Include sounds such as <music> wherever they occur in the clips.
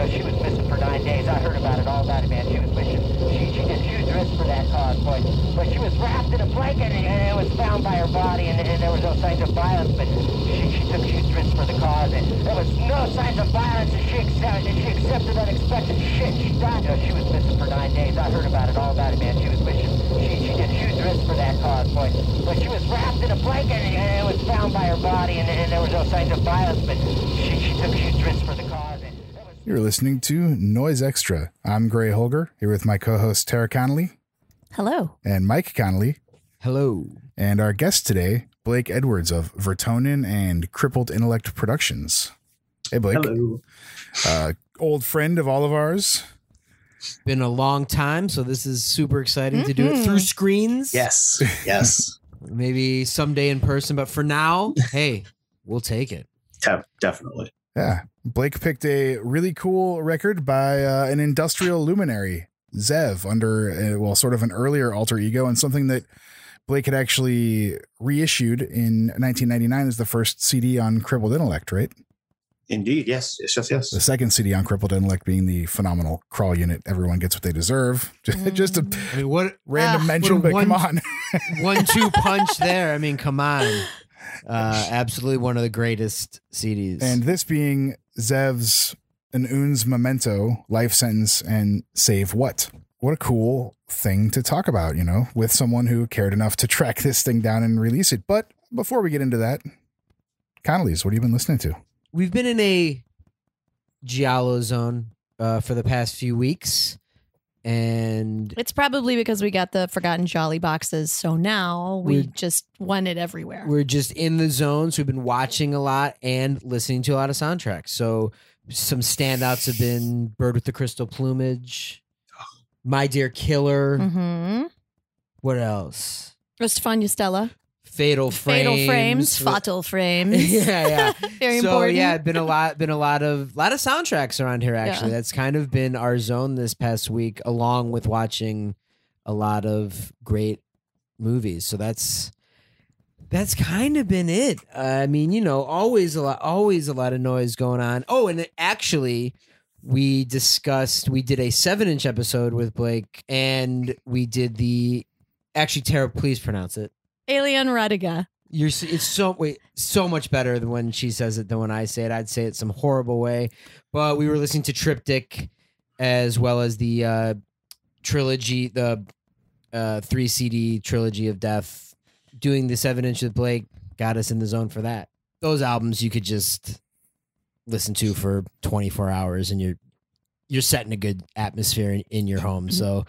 know, she was missing for nine days. I heard about it, all about it, man. She was missing. She, she did huge risk for that cause, but, but she was wrapped in a blanket and, and it was found by her body and, and there was no signs of violence, but she, she took huge risk for the cause and there was no signs of violence and she accepted, she accepted unexpected shit. She died. You know, she was missing for nine days. I heard about it, all about it, man. She was missing. She, she did huge risk for that cause, but, but she was wrapped in a blanket and, and it was found by her body and, and there was no signs of violence, but she, she took huge risk for the cause. And it was You're listening to Noise Extra. I'm Gray Holger here with my co-host Tara Connolly Hello. and Mike Connolly, Hello. and our guest today, Blake Edwards of Vertonen and Crippled Intellect Productions. Hey, Blake, Hello. Uh, old friend of all of ours. Been a long time, so this is super exciting to do it through screens. Yes. Yes. Maybe someday in person, but for now, <laughs> hey, we'll take it. Te- definitely. Yeah, Blake picked a really cool record by uh, an industrial luminary, Zev, under uh, well, sort of an earlier alter ego, and something that Blake had actually reissued in 1999 as the first CD on Crippled Intellect, right? Indeed. Yes. Yes. Yes. Yes. The second CD on Crippled Intellect being the phenomenal crawl unit. Everyone gets what they deserve. <laughs> Just a I mean, what random Ah, mention, what a but come on. <laughs> one-two punch there? I mean, come on. Uh, absolutely one of the greatest CDs. and this being Zev's an Un's memento, life sentence, and save what? What a cool thing to talk about, you know, with someone who cared enough to track this thing down and release it. But before we get into that, Connolly's, what have you been listening to? we've been in a giallo zone uh, for the past few weeks, and It's probably because we got the Forgotten Gialli boxes, so now we just want it everywhere. we're just in the zone. So we've been watching a lot and listening to a lot of soundtracks. So some standouts have been Bird with the Crystal Plumage, My Dear Killer. Mm-hmm. What else? Stefania Stella. Fatal Frames. Fatal frames, fatal frames. <laughs> yeah, yeah. <laughs> Very so important. yeah, been a lot, been a lot of, lot of soundtracks around here. Actually, that's kind of been our zone this past week, along with watching a lot of great movies. So that's that's kind of been it. I mean, you know, always a lot, always a lot of noise going on. Oh, and actually, we discussed, we did a seven-inch episode with Blake, and we did the. Actually, Tara, please pronounce it. Alien Radiga. You're it's so wait so much better than when she says it than when I say it. I'd say it some horrible way. But we were listening to Triptych as well as the uh trilogy, the uh three CD trilogy of death. Doing the seven inch with Blake got us in the zone for that. Those albums you could just listen to for 24 hours and you're you're setting a good atmosphere in, in your home. So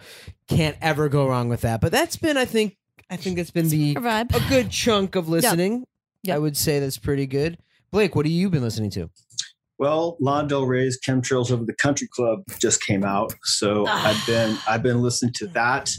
can't ever go wrong with that. But that's been I think I think that's been the A vibe. a good chunk of <laughs> listening. Yep. I would say that's pretty good. Blake, what have you been listening to? Well, Lana Del Rey's "Chemtrails Over the Country Club" just came out, so Ah. I've been I've been listening to that.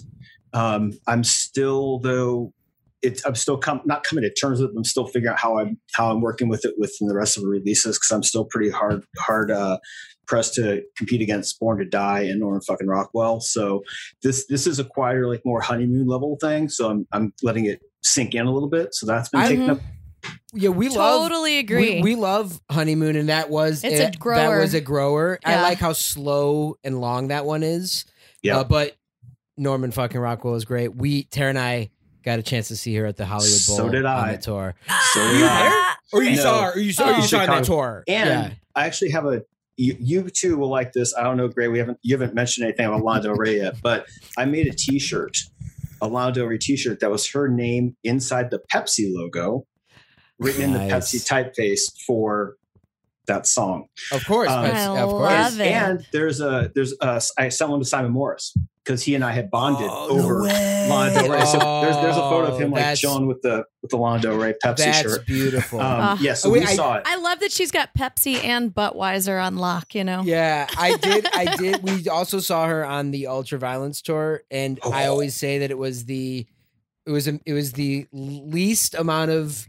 Um, I'm still though. It, I'm still com- not coming to terms with. it. I'm still figuring out how I'm how I'm working with it within the rest of the releases because I'm still pretty hard hard uh, pressed to compete against Born to Die and Norman fucking Rockwell. So this this is a quieter, like more honeymoon level thing. So I'm I'm letting it sink in a little bit. So that's been I- taking up. Yeah, we love Totally agree. We, we love honeymoon, and that was It's a it- That grower. was a grower. I like how slow and long that one is. Yeah. Uh, but Norman fucking Rockwell is great. We Tara and I got a chance to see her at the Hollywood Bowl. So did on I. the tour. So Were you there? Or you No. saw her? Or you saw, or Oh. you saw her on that tour? And yeah. I actually have a you, you two will like this. I don't know, Gray. We haven't you haven't mentioned anything about Lana Del Rey yet, but I made a T-shirt, a Lana Del Rey T-shirt that was her name inside the Pepsi logo, written in the Pepsi typeface for that song. of course, Um, I of course. love it. And there's a there's a I sent one to Simon Morris because he and I had bonded Oh, over way. Lana Del Rey. So there's there's a photo of him Oh, like chilling with the with the Lana Del Rey Pepsi That's shirt. beautiful. Um, Ah. yeah, so Oh, wait, we I- saw it. I love that she's got Pepsi and Budweiser on lock, you know? Yeah, I did. I <laughs> did. We also saw her on the Ultra Violence tour, and I Oh. always say that it was the, it was a, it was the least amount of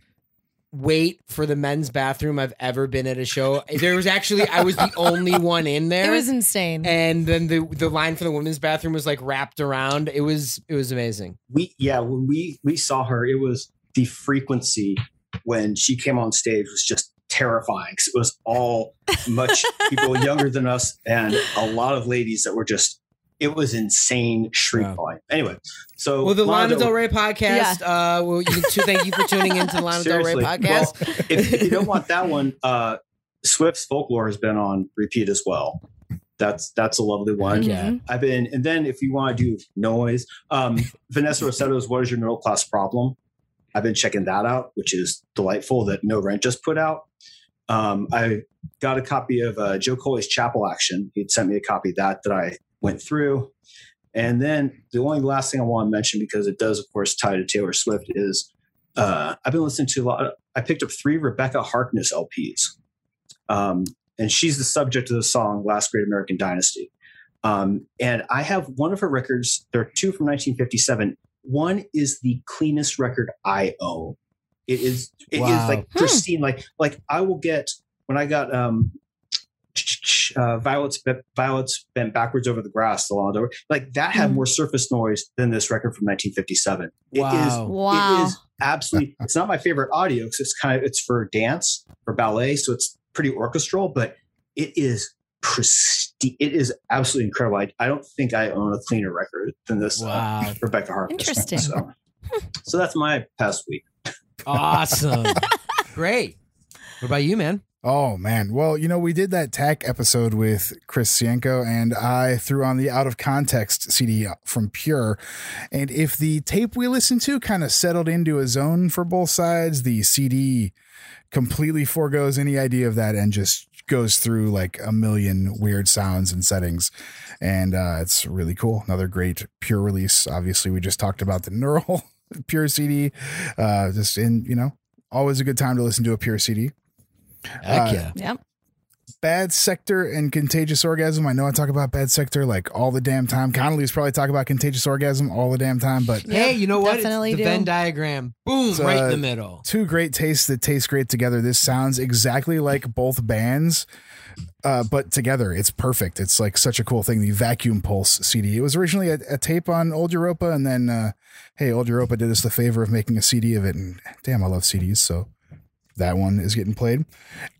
wait for the men's bathroom I've ever been at a show. There was actually I was the only <laughs> one in there. It was insane. and then the the line for the women's bathroom was like wrapped around. It was it was amazing. we yeah when we we saw her it was the frequency when she came on stage was just terrifying 'cause it was all much <laughs> people younger than us and a lot of ladies that were just it was insane shriek Wow. volume. Anyway, so Well, the Lana Del Rey. Rey podcast. Uh, well, you, to, thank you for tuning into the Lana Del Rey Seriously. podcast. Well, if, if you don't want that one, uh, Swift's folklore has been on repeat as well. That's that's a lovely one. Heck yeah. I've been, and then if you want to do noise, um, <laughs> Vanessa Rossetto's "What Is Your Middle Class Problem?" I've been checking that out, which is delightful. That No Rent just put out. Um, I got a copy of uh, Joe Colley's Chapel Action. He'd sent me a copy of that that I went through. And then the only last thing I want to mention, because it does, of course, tie to Taylor Swift, is uh, I've been listening to a lot. Of, I picked up three Rebekah Harkness LPs, um, and she's the subject of the song "Last Great American Dynasty." Um, and I have one of her records. There are two from 1957. One is the cleanest record I own. It is. It is Wow. like pristine. Like like I will get when I got um, uh, violets violets bent backwards over the grass. The lawn over like that had Hmm. more surface noise than this record from 1957. It is Wow. Wow. it is absolutely. <laughs> It's not my favorite audio because it's kind of it's for dance for ballet, so it's pretty orchestral. But it is pristine. It is absolutely incredible. I, I don't think I own a cleaner record than this. uh, Wow. <laughs> Rebecca Harper. Interesting. So, so that's my past week. Awesome. <laughs> Great. What about you, man? Oh man. Well, you know, we did that tech episode with Chris Sienko and I threw on the out of context CD from Pure. And if the tape we listened to kind of settled into a zone for both sides, the CD completely foregoes any idea of that and just goes through like a million weird sounds and settings. And uh, it's really cool. Another great Pure release. Obviously, we just talked about the <laughs> Neural Pure CD. Uh, just in, you know, always a good time to listen to a Pure CD. Heck Uh, yeah. Yep. Bad Sector and Contagious Orgasm. I know I talk about Bad Sector like all the damn time. Connolly's probably talk about Contagious Orgasm all the damn time, but Hey, you know what? It's definitely the do. Venn diagram. Boom, It's, right in uh, the middle. two great tastes that taste great together. This sounds exactly like both bands, uh, but together it's perfect. It's like such a cool thing. The Vacuum Pulse CD. It was originally a, a tape on Old Europa, and then uh, hey, Old Europa did us the favor of making a CD of it. And damn, I love CDs, so that one is getting played.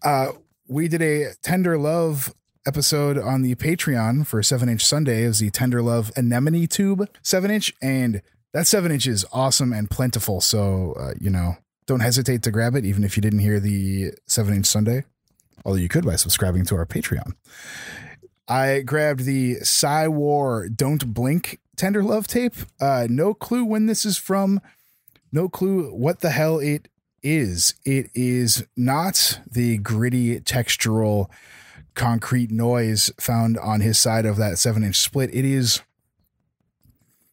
Uh, we did a Tender Love episode on the Patreon for 7 inch Sunday. Was the Tender Love Anemone Tube 7 inch, and that 7 inch is awesome and plentiful. So, uh, you know, don't hesitate to grab it, even if you didn't hear the 7 inch Sunday, although you could by subscribing to our Patreon. I grabbed the Psy War Don't Blink Tender Love tape. Uh, no clue when this is from. No clue what the hell it is. It is not the gritty, textural, concrete noise found on his side of that seven inch split. It is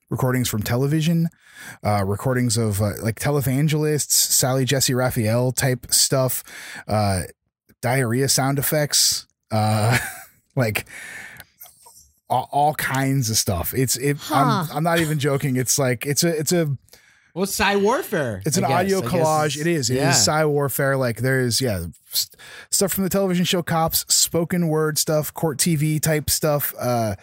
recordings from television, uh, recordings of uh, like televangelists, Sally Jessy Raphael type stuff, uh, diarrhea sound effects, uh, <laughs> like all, all kinds of stuff. It's it. I'm, I'm not even joking. It's like it's a it's a Well, Psy Warfare. it's an guess. audio collage. it's- It is. It is yeah. Psy Warfare. Like there's yeah st- stuff from the television show Cops, spoken word stuff, court TV type stuff. Uh,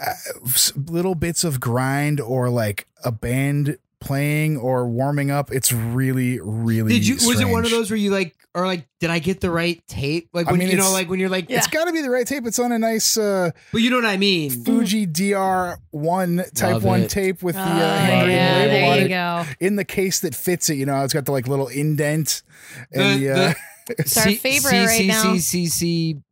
uh, s- little bits of grind or like a band playing or warming up. It's really really. Did you? Was it one of those where you like, or like, did I get the right tape? Like I when mean, you know, it's- like when you're like, Yeah. It's got to be the right tape. It's on a nice uh, but you know what I mean. Fuji DR1 Type Love 1 it. tape with the uh, handwritten yeah, label on there you it go. in the case that fits it. You know, it's got the like little indent and The- the, uh, <laughs> It's our favorite right now. CCCC.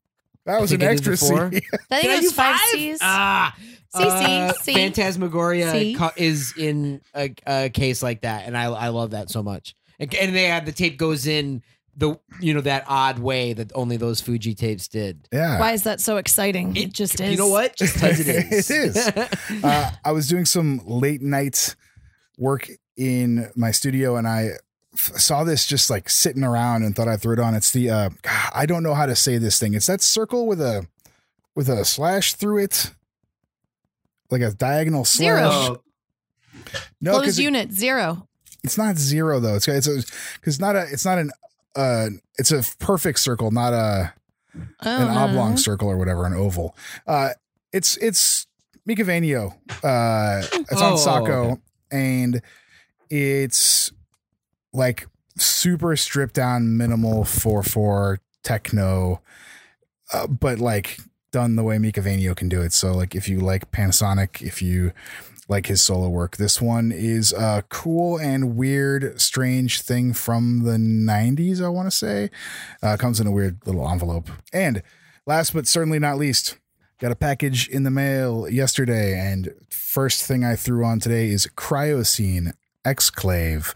that was I an think it is extra before. CD. <laughs> I think I it was five five? C's. Ah. C, C, uh, C. Phantasmagoria C. co- is in a, a case like that, and I I love that so much. And, and they have the tape goes in the you know that odd way that only those Fuji tapes did. Yeah. Why is that so exciting? It, just is. You know what? Just because it <laughs> is. It is. <laughs> uh, I was doing some late night work in my studio and I f- saw this just like sitting around and thought I'd throw it on. It's the, uh, <sighs> I don't know how to say this thing. It's that circle with a, with a slash through it. Like a diagonal slash. Oh, No, Closed because it, unit zero. it's not zero though. It's it's a because not a it's not an uh it's a perfect circle, not a an Uh-huh. oblong circle or whatever, an oval. Uh, it's it's Mika Vainio. Uh, it's on Oh, Sähkö, okay. and it's like super stripped down, minimal four four techno, uh, but like done the way Mika Vainio can do it. So like if you like Panasonic, if you like his solo work, this one is a cool and weird, strange thing from the '90s. I want to say uh, comes in a weird little envelope. And last but certainly not least, got a package in the mail yesterday, and first thing I threw on today is Cryoscene Exclave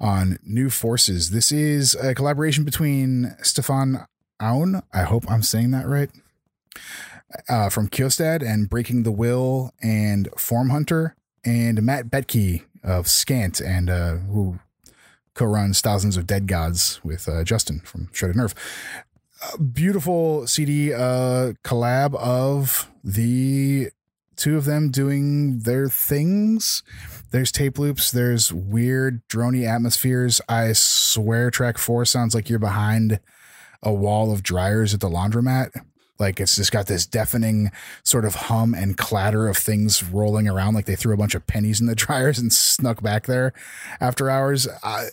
on New Forces. This is a collaboration between Stefan Aun, I hope I'm saying that right, uh, from Kjostad and Breaking the Will and Form Hunter, and Matt Betke of Scant, and uh, who co-runs Thousands of Dead Gods with uh, Justin from Shredded Nerve. A beautiful CD uh, collab of the two of them doing their things. There's tape loops. There's weird drony atmospheres. I swear, track four sounds like you're behind a wall of dryers at the laundromat. Like it's just got this deafening sort of hum and clatter of things rolling around, like they threw a bunch of pennies in the <laughs> dryers and snuck back there after hours. Uh,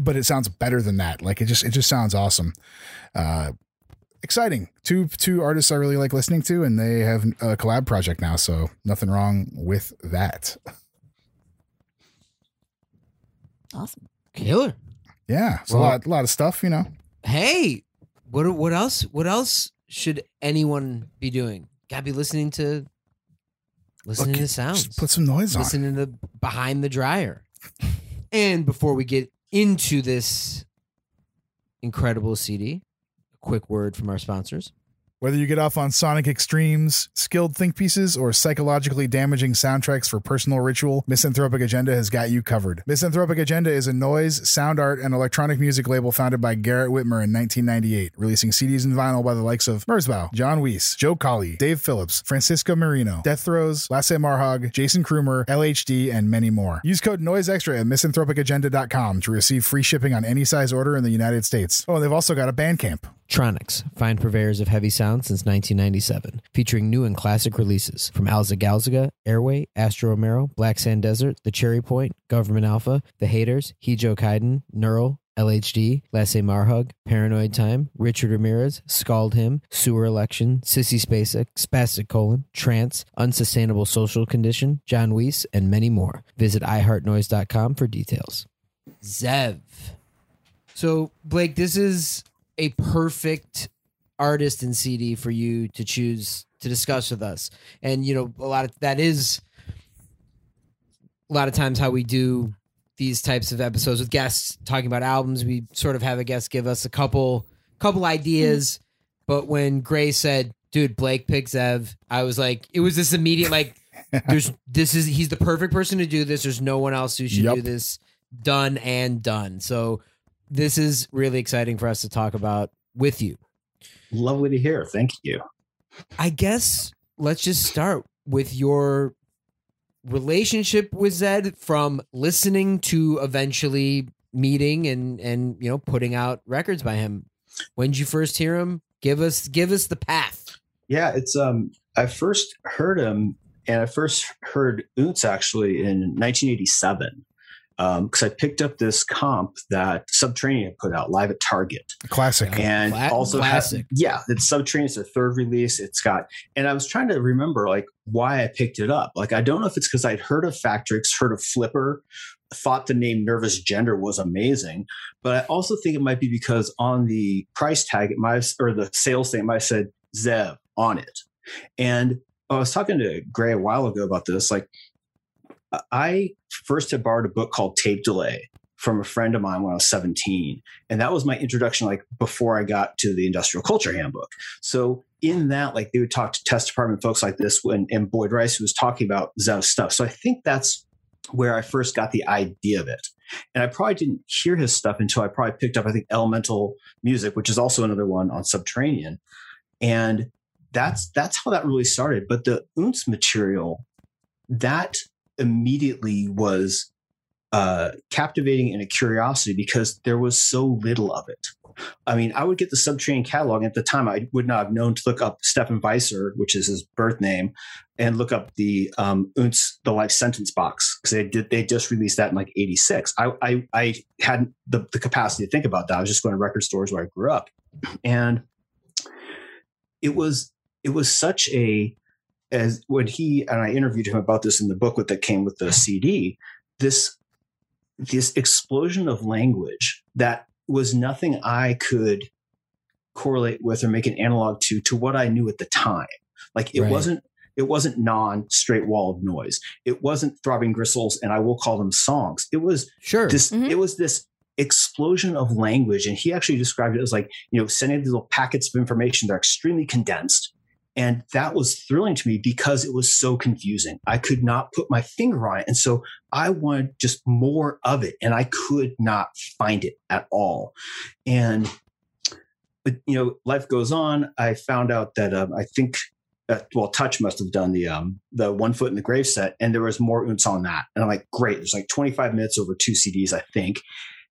but it sounds better than that. Like it just it just sounds awesome. Uh, exciting. Two two artists I really like listening to, and they have a collab project now, so nothing wrong with that. Awesome. Killer. Yeah, it's a lot, a lot of stuff, you know. Hey, what what else? What else should anyone be doing? Gotta be listening to listening Look, to sounds. Just put some noise on. listening to the behind the dryer. and before we get into this incredible CD, a quick word from our sponsors. Whether you get off on sonic extremes, skilled think pieces, or psychologically damaging soundtracks for personal ritual, Misanthropic Agenda has got you covered. Misanthropic Agenda is a noise, sound art, and electronic music label founded by Garrett Whitmer in 1998, releasing CDs and vinyl by the likes of Merzbow, John Wiese, Joe Colley, Dave Phillips, Francisco Meirino, Death Throes, Lasse Marhaug, Jason Crumer, LHD, and many more. Use code Noise Extra at misanthropicagenda.com to receive free shipping on any size order in the United States. Oh, and they've also got a Bandcamp. Troniks, fine purveyors of heavy sound since 1997, featuring new and classic releases from Alza Galzaga, Airway, Astro Romero, Black Sand Desert, The Cherry Point, Government Alpha, The Haters, Hijokaidan, Neural, LHD, Lasse Marhaug, Paranoid Time, Richard Ramirez, Scald Him, Sewer Election, Sissy Spacek, Spastic Colon, Trance, Unsustainable Social Condition, John Wiese, and many more. Visit iHeartNoise.com for details. Zev. So, Blake, this is a perfect artist and CD for you to choose to discuss with us. And you know, a lot of that is a lot of times how we do these types of episodes with guests talking about albums. We sort of have a guest give us a couple couple ideas, but when Gray said, "Dude, Blake picks Ev," I was like, it was this immediate like, <laughs> "There's this is he's the perfect person to do this. There's no one else who should Yup. do this." Done and done. So this is really exciting for us to talk about with you. Lovely to hear. Thank you. I guess let's just start with your relationship with Zed from listening to eventually meeting and and you know putting out records by him. When did you first hear him? Give us give us the path. Yeah, it's um I first heard him and I first heard Uns actually in 1987. Um, because I picked up this comp that Subterranean put out live at Target. Classic. and Cla- also ha- classic. yeah, it's Subterranean. It's their third release. It's got, and I was trying to remember like why I picked it up. Like I don't know if it's because I'd heard of Factrix, heard of Flipper, thought the name Nervous Gender was amazing, but I also think it might be because on the price tag, it might or the sales thing might have said Zev on it, and I was talking to Gray a while ago about this. Like I first had borrowed a book called Tape Delay from a friend of mine when I was 17. And that was my introduction, like before I got to the industrial culture handbook. So in that, like they would talk to test department folks like this when and Boyd Rice was talking about Zev stuff. So I think that's where I first got the idea of it. And I probably didn't hear his stuff until I probably picked up, I think, Elemental Music, which is also another one on Subterranean. And that's that's how that really started. But the Uns material, that immediately was uh, captivating and a curiosity because there was so little of it. I mean, I would get the Subterranean catalog. At the time, I would not have known to look up Stefan Weisser, which is his birth name, and look up the um, Uns, the life sentence box because they did they just released that in like '86. I I, I had the, the capacity to think about that. I was just going to record stores where I grew up, and it was it was such a as when he and I interviewed him about this in the book with that came with the CD. This this explosion of language that was nothing I could correlate with or make an analog to to what I knew at the time. Like it Right. wasn't it wasn't non straight wall of noise. It wasn't throbbing gristles and I will call them songs. It was Sure. this Mhm. it was this explosion of language and he actually described it as like you know sending these little packets of information they're extremely condensed and that was thrilling to me because it was so confusing i could not put my finger on it and so i wanted just more of it and i could not find it at all and but you know life goes on i found out that um, i think uh, well, Touch must have done the um the one foot in the grave set, and there was more ounce on that. And I'm like, great. There's like 25 minutes over two CDs, I think.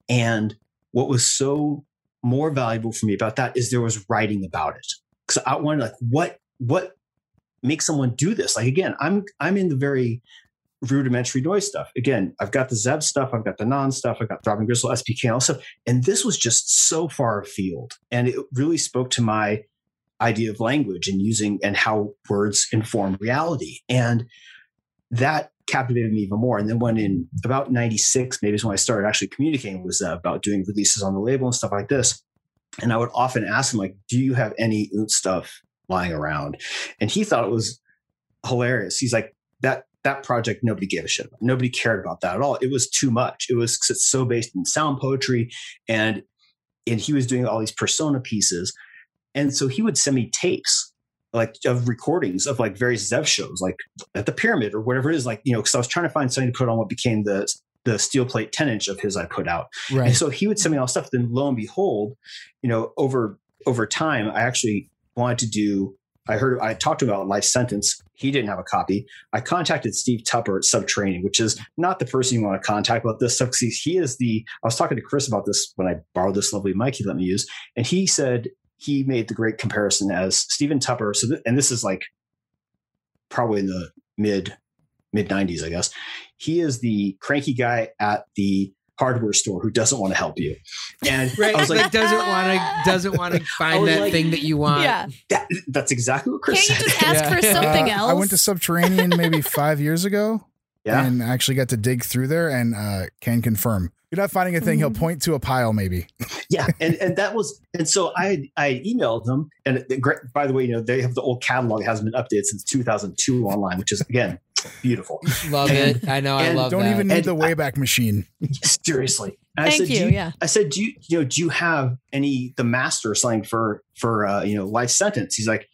And what was so more valuable for me about that is there was writing about it. Because I wanted like what what makes someone do this? Like again, I'm I'm in the very rudimentary noise stuff. Again, I've got the Zev stuff, I've got the non stuff, I've got Throbbing Gristle, SPK, and all stuff. And this was just so far afield. And it really spoke to my idea of language and using and how words inform reality. And that captivated me even more. And then when in about 96, maybe is when I started actually communicating was about doing releases on the label and stuff like this. And I would often ask him, like, do you have any oot stuff lying around? And he thought it was hilarious. He's like, that that project nobody gave a shit about. Nobody cared about that at all. It was too much. It was so based in sound poetry and and he was doing all these persona pieces. And so he would send me tapes like of recordings of like various Zev shows, like at the pyramid or whatever it is, like, you know, because I was trying to find something to put on what became the the steel plate 10 inch of his I put out. right. And so he would send me all stuff. Then lo and behold, you know, over over time, I actually wanted to do. I heard I talked about life sentence. He didn't have a copy. I contacted Steve Tupper at Subterranean, which is not the person you want to contact about this stuff because he is the. I was talking to Chris about this when I borrowed this lovely mic he let me use, and he said he made the great comparison as Stephen Tupper. So, th- and this is like probably in the mid mid '90s, I guess. He is the cranky guy at the hardware store who doesn't want to help you. And Right. I was like, doesn't want to doesn't want to <laughs> find that like- thing that you want. Yeah. that, that's exactly what Chris Can't you said. just ask Yeah. for something Uh, else? I went to Subterranean maybe five years ago yeah. and actually got to dig through there and uh, can confirm. You're not finding a thing. He'll Mhm. point to a pile, maybe. <laughs> yeah and and that was and so i i emailed them and the great by the way you know they have the old catalog it hasn't been updated since 2002 online which is again beautiful Love And- it. I know. I love Don't that. even need And the I- Wayback Machine. <laughs> seriously And I Thank said, you. do you, Yeah. I said, do you, you know, do you have any the master or something for for uh, you know life sentence? He's like,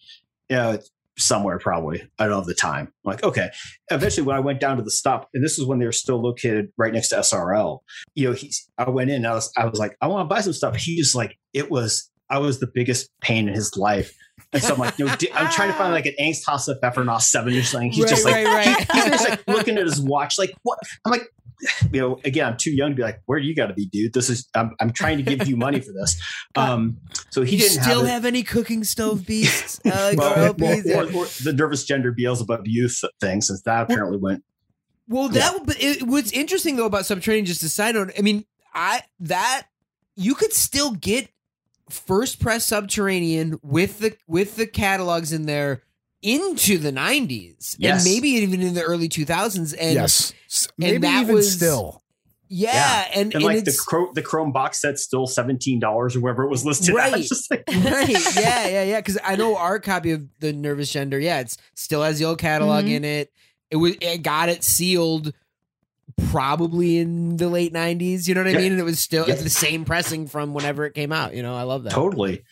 yeah, it's somewhere probably. I don't have the time. I'm like, okay. Eventually, when I went down to the stop, and this is when they were still located right next to SRL. You know, he's. I went in. I was. I was like, I want to buy some stuff. He just like it was. I was the biggest pain in his life. And so I'm like, di- I'm trying to find like an Angst Hasa Pfeffernos 7 or something. He's right, just like, right, right. <laughs> he's just like <laughs> looking at his watch, like what? I'm like, you know, again, I'm too young to be like, where do you got to be, dude? This is, I'm, I'm trying to give you money for this. <laughs> Um, so he you didn't still have, have, any cooking stove beasts? <laughs> Uh, Well, RL or, or, the nervous gender Beelzebub youth thing, since that apparently went. Well, that but it, what's interesting though about Subterranean, just a side note. I mean, I that you could still get first press subterranean with the with the catalogs in there into the 90s Yes. and maybe even in the early 2000s and yes. S- and Maybe that even was- still. yeah, Yeah. and, And and like the it's chrome, the Chrome box set's still seventeen dollars or wherever it was listed. Right. At. <laughs> Just like, right yeah yeah yeah because i know our copy of the nervous gender yeah it's still has the old catalog Mhm. in it it was it got it sealed probably in the late 90s you know what i Yeah. mean and it was still Yeah. it's the same pressing from whenever it came out you know i love that totally.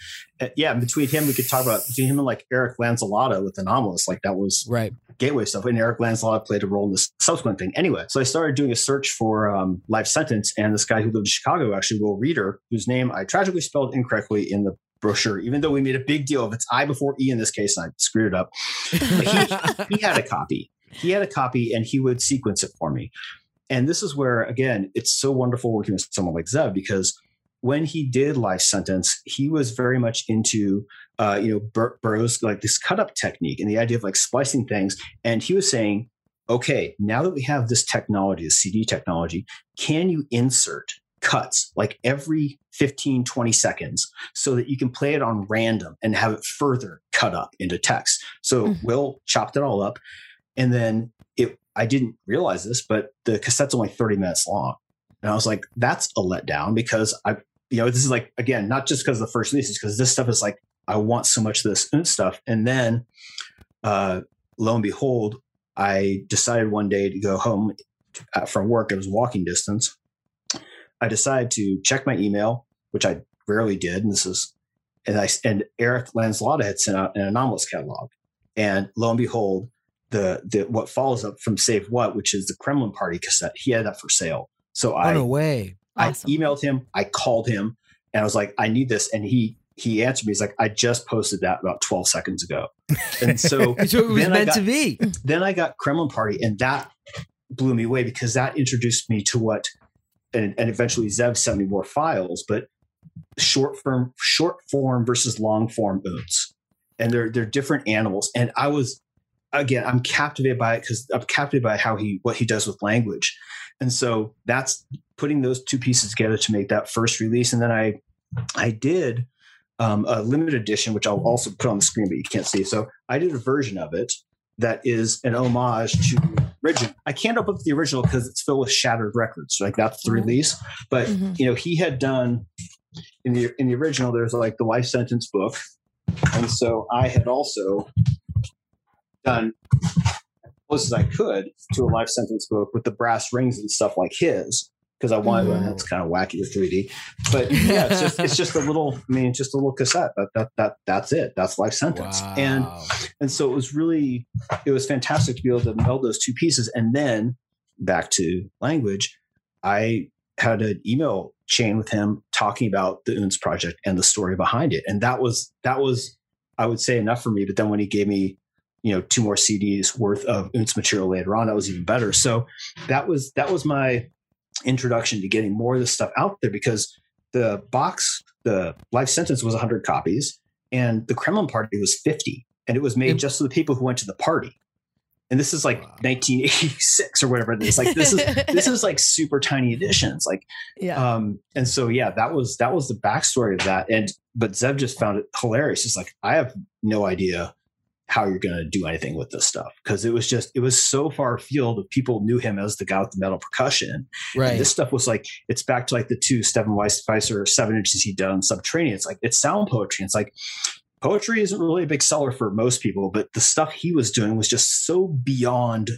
Uh, yeah, between him, we could talk about between him and like Eric Lanzillotta with Anomalous. Like that was right gateway stuff. And Eric Lanzillotta played a role in this subsequent thing. Anyway, so I started doing a search for um, life sentence, and this guy who lived in Chicago, actually, Will Reader, whose name I tragically spelled incorrectly in the brochure, even though we made a big deal of it's I before E in this case, and I screwed it up. he, <laughs> he had a copy. He had a copy, and he would sequence it for me. And this is where again it's so wonderful working with someone like Zev because when he did life sentence, he was very much into uh, you know Bur- Burroughs like this cut up technique and the idea of like splicing things. And he was saying, okay, now that we have this technology, the CD technology, can you insert cuts like every 15 20 seconds so that you can play it on random and have it further cut up into text so Mhm. will chopped it all up and then i didn't realize this but the cassette's only 30 minutes long and i was like that's a letdown because i you know this is like again not just because the first release because this stuff is like i want so much of this stuff and then uh lo and behold i decided one day to go home from work it was walking distance I decided to check my email, which I rarely did. And this is, and I, and Eric Lanzlotta had sent out an anomalous catalog. And lo and behold, the, the, what follows up from Save What, which is the Kremlin Party cassette, he had that for sale. So I, oh no way. Awesome. I emailed him, I called him, and I was like, I need this. And he, he answered me. He's like, I just posted that about 12 seconds ago. And so <laughs> So it was meant got- to be. then I got Kremlin Party, and that blew me away because that introduced me to what, and, and eventually Zev sent me more files, but short form, short form versus long form oons, and they're they're different animals. And I was, again, I'm captivated by it because I'm captivated by how he what he does with language, and so that's putting those two pieces together to make that first release. And then I, I did. Um, a limited edition, which I'll also put on the screen, but you can't see. So I did a version of it that is an homage to original. I can't open up the original because it's filled with shattered records. Like that's the Mhm. release. But Mhm. you know, he had done in the in the original. There's like the life sentence book, and so I had also done as close as I could to a life sentence book with the brass rings and stuff like his. Because I wanted, and that's mm. kind of wacky with 3D, but <laughs> yeah, it's just it's just a little. I mean, just a little cassette. That that that that's it. That's life sentence. And Wow. and so it was really it was fantastic to be able to meld those two pieces and then back to language i had an email chain with him talking about the oons project and the story behind it and that was that was i would say enough for me but then when he gave me you know two more cds worth of oons material later on. That was even better. So that was that was my introduction to getting more of this stuff out there because the box the life sentence was 100 copies and the kremlin party was 50 and it was made just for the people who went to the party. And this is like Wow. 1986 or whatever it is. Like this is <laughs> this is like super tiny editions. Like yeah. um and so yeah that was that was the backstory of that. And but zev just found it hilarious. It's like i have no idea how you're going to do anything with this stuff because it was just it was so far afield of people knew him as the guy with the metal percussion right. and this stuff was like it's back to like the two Stephen Weisser seven inches he done subterranean. It's like it's sound poetry. It's like poetry isn't really a big seller for most people, but the stuff he was doing was just so beyond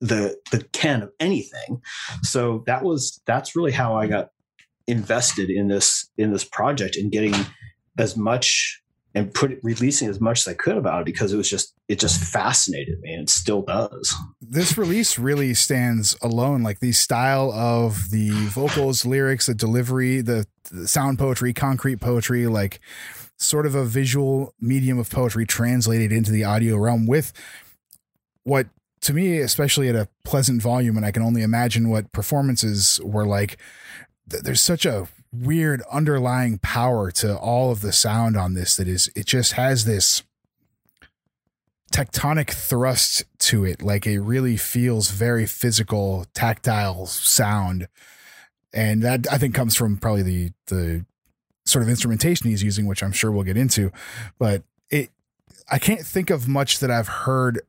the the ken of anything. So that was that's really how I got invested in this in this project and getting as much and put releasing as much as I could about it because it was just it just fascinated me and it still does. this release really stands alone like the style of the vocals lyrics the delivery the, the sound poetry concrete poetry like sort of a visual medium of poetry translated into the audio realm with what to me especially at a pleasant volume and i can only imagine what performances were like there's such a weird underlying power to all of the sound on this that is it just has this tectonic thrust to it. Like it really feels very physical tactile sound. And that i think comes from probably the the sort of instrumentation he's using which i'm sure we'll get into. But it i can't think of much that i've heard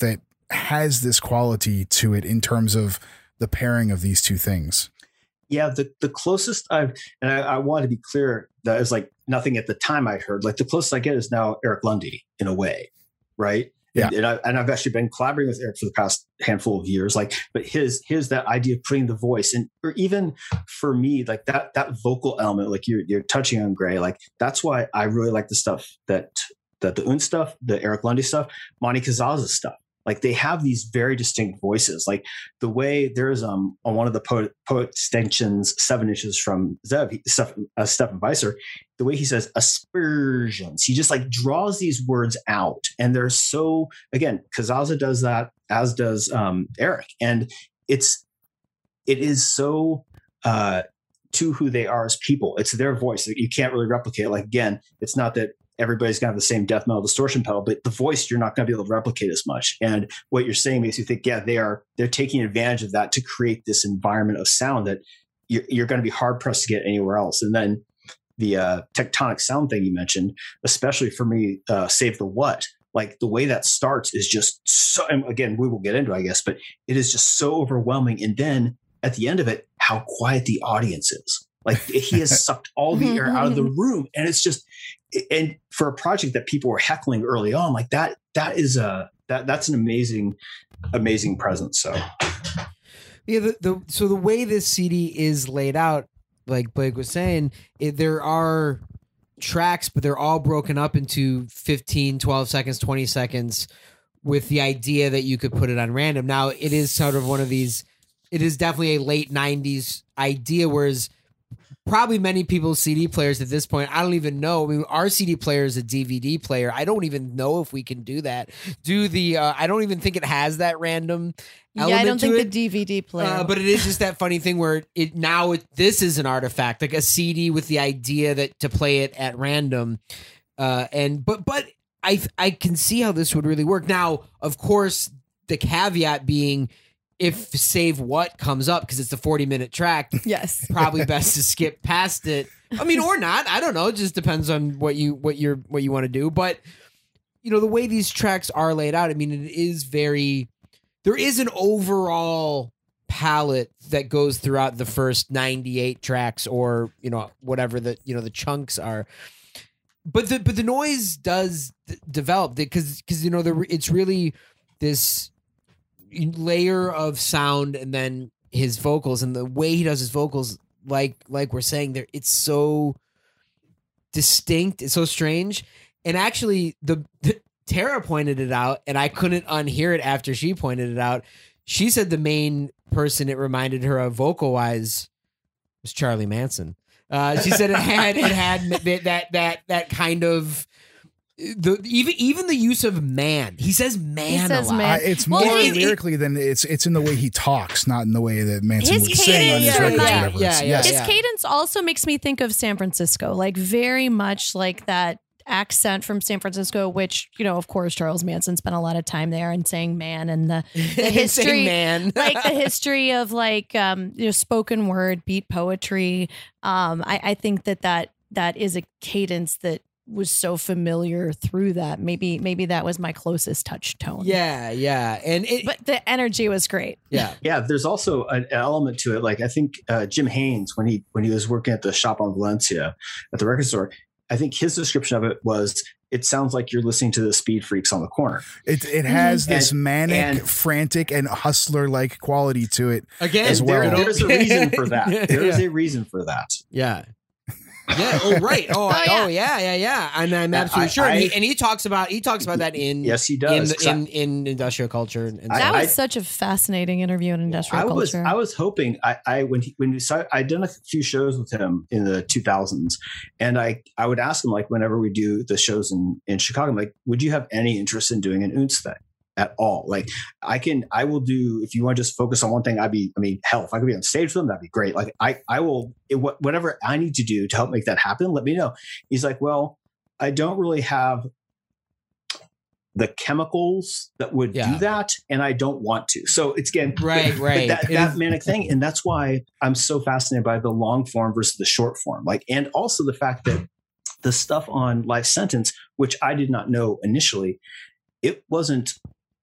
that has this quality to it in terms of the pairing of these two things Yeah, the, the closest I've, and I, I want to be clear that is like nothing at the time I'd heard. Like the closest I get is now Eric Lunde in a way, right? Yeah. And, and, I, and I've actually been collaborating with Eric for the past handful of years. Like, but his his that idea of putting the voice and or even for me, like that that vocal element, like you're you're touching on Gray, like that's why I really like the stuff that that the Un stuff, the Eric Lunde stuff, Monty Cazazza stuff. Like they have these very distinct voices. Like the way there's um on one of the poet, extensions seven inches from Zev Steph, uh, Stephen Weisser, the way he says aspersions, he just like draws these words out, and they're so again Cazazza does that as does um, Eric, and it's it is so uh, to who they are as people. It's their voice. You can't really replicate. Like again, it's not that everybody's gonna have the same death metal distortion pedal, but the voice you're not gonna be able to replicate as much. And what you're saying makes you think, yeah, they are they're taking advantage of that to create this environment of sound that you're, you're going to be hard pressed to get anywhere else. And then the uh, tectonic sound thing you mentioned, especially for me, uh, save the what. Like the way that starts is just so. Again, we will get into, I guess, but it is just so overwhelming. And then at the end of it, how quiet the audience is. Like he has <laughs> sucked all the air out of the mm-hmm. room, and it's just. And for a project that people were heckling early on, like that, that is a that that's an amazing, amazing presence. So Yeah, the, the so the way this CD is laid out, like Blake was saying, it, there are tracks, but they're all broken up into 15, 12 seconds, 20 seconds with the idea that you could put it on random. Now, it is sort of one of these, it is definitely a late 90s idea, whereas probably many people's CD players at this point, I don't even know. I mean, our CD player is a DVD player. I don't even know if we can do that. Do the, uh, I don't even think it has that random Yeah, I don't think it. the DVD player. Uh, but it is just that funny thing where it now it, this is an artifact, like a CD with the idea that to play it at random. Uh, and but but I I can see how this would really work. Now, of course, the caveat being if save what comes up because it's a 40 minute track, yes. <laughs> probably best to skip past it. I mean, or not. I don't know. It just depends on what you what you're what you want to do. But you know, the way these tracks are laid out, I mean, it is very there is an overall palette that goes throughout the first 98 tracks or, you know, whatever the you know the chunks are. But the but the noise does d- develop because because you know the it's really this layer of sound and then his vocals and the way he does his vocals like like we're saying there it's so distinct it's so strange. And actually the, the tara pointed it out and i couldn't unhear it after she pointed it out. She said the main person it reminded her of vocal wise was charlie manson. Uh, she said it had it had that <laughs> that that that kind of the even even the use of man he says man says a lot. man. Uh, it's Well, more it- it- lyrically than it's it's in the way he talks, not in the way that Manson His would sing on his cadence records, remind- whatever. Yeah, yeah, yes. His cadence also makes me think of San Francisco, like very much like that accent from San Francisco, which, you know, of course, Charles Manson spent a lot of time there and saying man and the, <laughs> the history, man <laughs> like the history of like, um, you know, spoken word, beat poetry. Um, I, I think that that, that is a cadence that was so familiar through that. Maybe, maybe that was my closest touch tone. yeah yeah and it But the energy was great. yeah Yeah, there's also an element to it. Like I think uh, Jim Haynes, when he when he was working at the shop on Valencia at the record store, I think his description of it was, "It sounds like you're listening to the Speed Freaks on the corner." It it has And- this manic, and- frantic, and hustler like quality to it. again As And there- there's a reason for that. Yeah. There is a reason for that. <laughs> Yeah. Yeah. Oh, right. Oh, I- <laughs> oh, oh, yeah. oh, yeah, yeah, yeah. And I'm I- absolutely sure. and, he, and he talks about he talks about that in Yes, he in, does. the, 'Cause I- in in industrial culture. And, and I- That stuff. was such a fascinating interview in industrial I was culture. I was hoping I, I when he, when we saw I done a few shows with him in the 2000s, and I I would ask him like whenever we do the shows in in Chicago, I'm like, would you have any interest in doing an Oonce thing at all? Like I can I will do if you want to just focus on one thing. I'd be I mean hell if I could be on stage with them that'd be great. Like I I will it, whatever I need to do to help make that happen. Let me know. He's like, well, I don't really have the chemicals that would Yeah. do that and i don't want to so it's again Right, <laughs> right. that, that manic thing and that's why i'm so fascinated by the long form versus the short form like and also the fact that the stuff on life sentence which i did not know initially it wasn't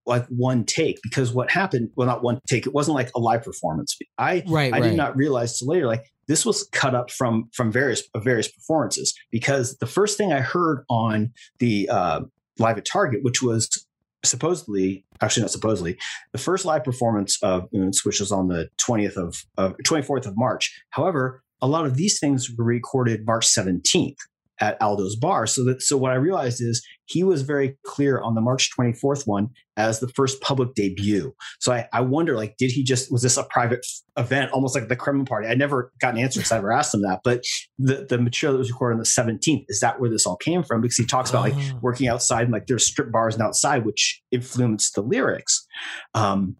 like one take because what happened well not one take it wasn't like a live performance i right. I right. did not realize till later, like this was cut up from from various of various performances because the first thing I heard on the uh, live at Target, which was supposedly actually not supposedly the first live performance of Oonce, which was on the twentieth of twenty fourth of March. However, a lot of these things were recorded March seventeenth at Aldo's bar. So that so what I realized is he was very clear on the March 24th one as the first public debut. So I, I wonder, like, did he just was this a private event, almost like the Kremlin party? I never got an answer because I never asked him that. But the the material that was recorded on the 17th is that where this all came from? Because he talks about like Oh. working outside and like there's strip bars and outside, which influenced the lyrics. Um,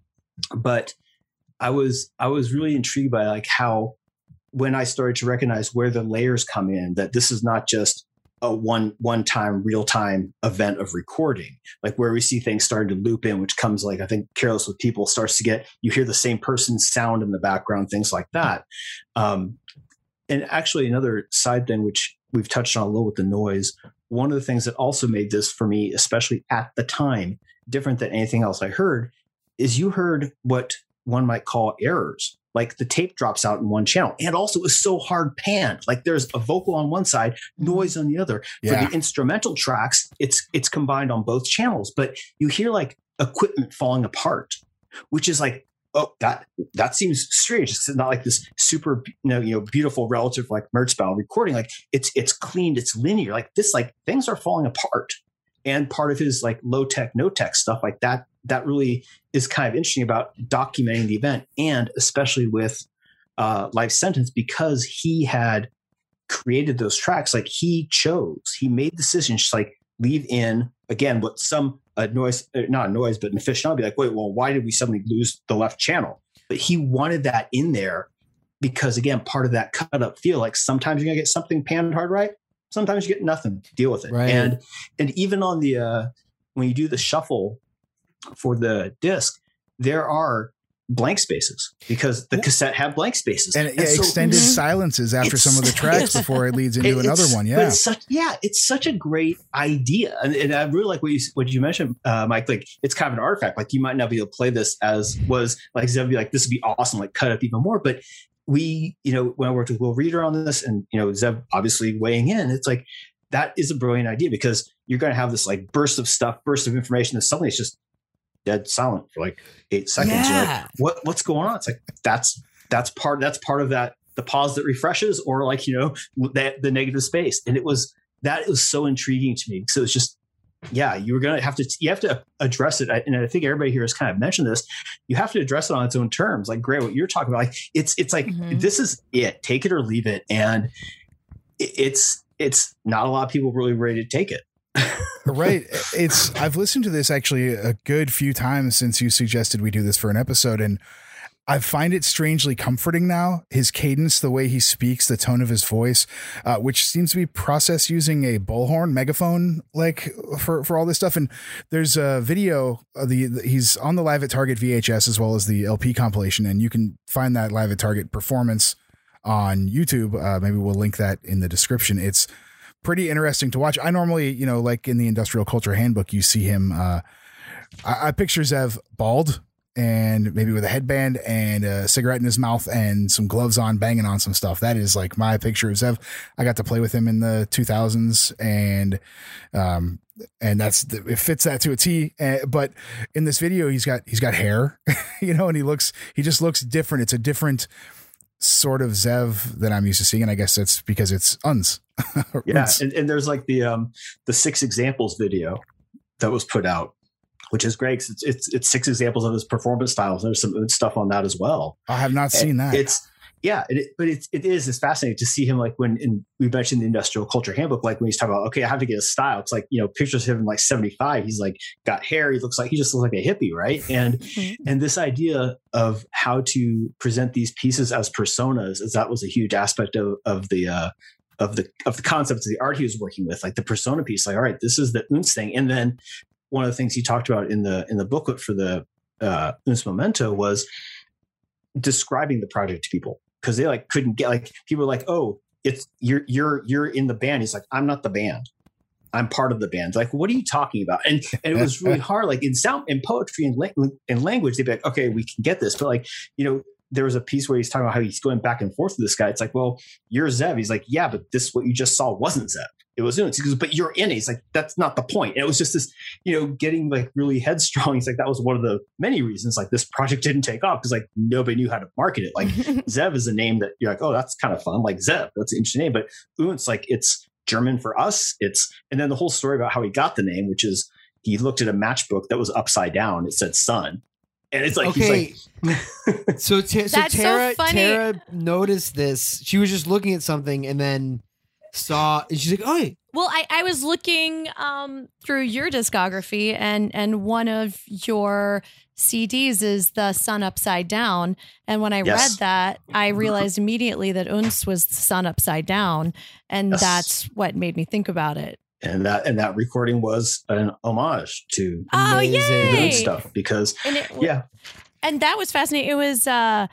but I was I was really intrigued by like how when I started to recognize where the layers come in, that this is not just a one one time real time event of recording, like where we see things starting to loop in, which comes like I think careless with people starts to get you hear the same person's sound in the background, things like that. Um, and actually, another side thing which we've touched on a little with the noise. One of the things that also made this for me, especially at the time, different than anything else I heard, is you heard what one might call errors. Like the tape drops out in one channel, and also it's so hard panned. Like there's a vocal on one side, mm-hmm. noise on the other. Yeah. For the instrumental tracks, it's it's combined on both channels, but you hear like equipment falling apart, which is like, oh, that that seems strange. It's not like this super, you know, you know, beautiful relative like Merzbow recording. Like it's it's cleaned, it's linear. Like this, like things are falling apart. And part of his like low tech, no tech stuff like that, that really is kind of interesting about documenting the event, and especially with uh, Life Sentence because he had created those tracks. Like he chose, he made decisions like leave in again what some uh, noise, uh, not noise, but an aficionado be like, wait, well, why did we suddenly lose the left channel? But he wanted that in there because again, part of that cut up feel like sometimes you're gonna get something panned hard right, sometimes you get nothing. Deal with it. Right. And and even on the uh, when you do the shuffle for the disc, there are blank spaces because the cassette had blank spaces And, yeah, so- extended Mhm. silences after It's- some of the tracks <laughs> before it leads into another one. Yeah. it's such, yeah, it's such a great idea, and, and I really like what you what you mentioned, uh, Mike. Like it's kind of an artifact. Like you might not be able to play this as was like Zev be like this would be awesome, like cut up even more. But we, you know, when I worked with Will Reader on this, and you know Zev obviously weighing in, it's like that is a brilliant idea because you're going to have this like burst of stuff, burst of information, and suddenly it's just dead silent for like eight seconds. You're like, Yeah. what what's going on? It's like that's that's part that's part of that the pause that refreshes or like you know that the negative space and it was that was so intriguing to me so it's just yeah you were gonna have to you have to address it. And i think everybody here has kind of mentioned this. You have to address it on its own terms. Like great what you're talking about like it's it's like Mhm. this is it. Take it or leave it. And it's it's not a lot of people really ready to take it. <laughs> Right. It's I've listened to this actually a good few times since you suggested we do this for an episode. And I find it strangely comforting now. His cadence, the way he speaks, the tone of his voice, uh, which seems to be processed using a bullhorn megaphone, like for for all this stuff. And there's a video. Of the, the he's on the Live at Target VHS as well as the LP compilation, and you can find that Live at Target performance on YouTube. Uh, maybe we'll link that in the description. It's pretty interesting to watch. I normally, you know, like in the industrial culture handbook, you see him. Uh, I, I picture Zev bald and maybe with a headband and a cigarette in his mouth and some gloves on, banging on some stuff. That is like my picture of Zev. I got to play with him in the 2000s, and um, and that's the, it fits that to a T. Uh, but in this video, he's got he's got hair, <laughs> you know, and he looks he just looks different. It's a different sort of Zev that I'm used to seeing, and I guess that's because it's uns. <laughs> Yeah, uns. and, and there's like the um the six examples video that was put out, which is great. 'cause It's, it's it's six examples of his performance styles. There's some good stuff on that as well. I have not seen that. It's yeah, it, but it's it is it's fascinating to see him like when in we mentioned the industrial culture handbook, like when he's talking about okay, I have to get a style. It's like you know pictures of him like 75. He's like got hair. He looks like he just looks like a hippie, right? And Mhm. and this idea of how to present these pieces as personas is that was a huge aspect of of the uh of the of the concepts of the art he was working with like the persona piece like all right this is the Uns thing and then one of the things he talked about in the in the booklet for the uh Uns memento was describing the project to people because they like couldn't get like people were like oh it's you're you're you're in the band he's like i'm not the band I'm part of the band. Like, what are you talking about? And and it was <laughs> really hard. Like in sound, in poetry and, la- and language, they'd be like, okay, we can get this. But like, you know, there was a piece where he's talking about how he's going back and forth with this guy. It's like, well, you're Zev. He's like, yeah, but this what you just saw wasn't Zev. It was Uns. He goes, but you're in it. He's like, that's not the point. And it was just this, you know, getting like really headstrong. He's like, that was one of the many reasons like this project didn't take off because like nobody knew how to market it. Like <laughs> Zev is a name that you're like, oh, that's kind of fun. Like Zev, that's an interesting name. But Uns, like it's German for us. It's and then the whole story about how he got the name, which is he looked at a matchbook that was upside down. It said "sun," and it's like okay. he's like, <laughs> <laughs> So, ta- so That's so Tara, funny. Tara noticed this. She was just looking at something and then saw, and she's like, "Oh, Well, I, I was looking um, through your discography, and and one of your CDs is the Sun Upside Down. And when I Yes. read that, I realized immediately that Uns was the Sun Upside Down, and Yes. that's what made me think about it. and that and that recording was an homage to Oh, Amazing. stuff because And it, yeah, and that was fascinating. It was uh,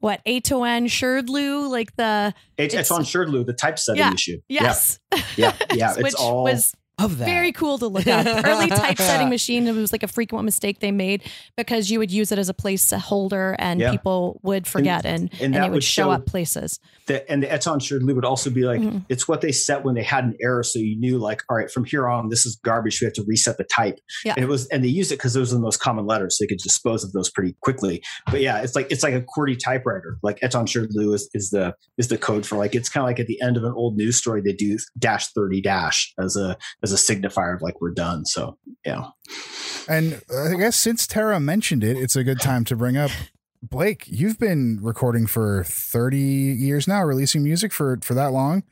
what Etaoin Shrdlu, like the it's, it's It's- on Shrdlu, the typesetting Yeah. issue. yes, yeah, <laughs> yeah, yeah. which It's all was Of that. very cool to look up. Early <laughs> typesetting machine. It was like a frequent mistake they made because you would use it as a placeholder and Yeah. people would forget and, and, that it would would show, show- up places. the, and the Etaoin Shrdlu would also be like Mhm. it's what they set when they had an error, so you knew like, all right, from here on, this is garbage. We have to reset the type. Yeah. And it was, and they used it because those are the most common letters, so they could dispose of those pretty quickly. But yeah, it's like it's like a QWERTY typewriter. Like Etaoin Shrdlu is, is the is the code for like it's kind of like at the end of an old news story they do dash thirty dash as a as a signifier of like we're done. So yeah, And I guess since Tara mentioned it, it's a good time to bring up Blake. You've been recording for 30 years now, releasing music for for that long.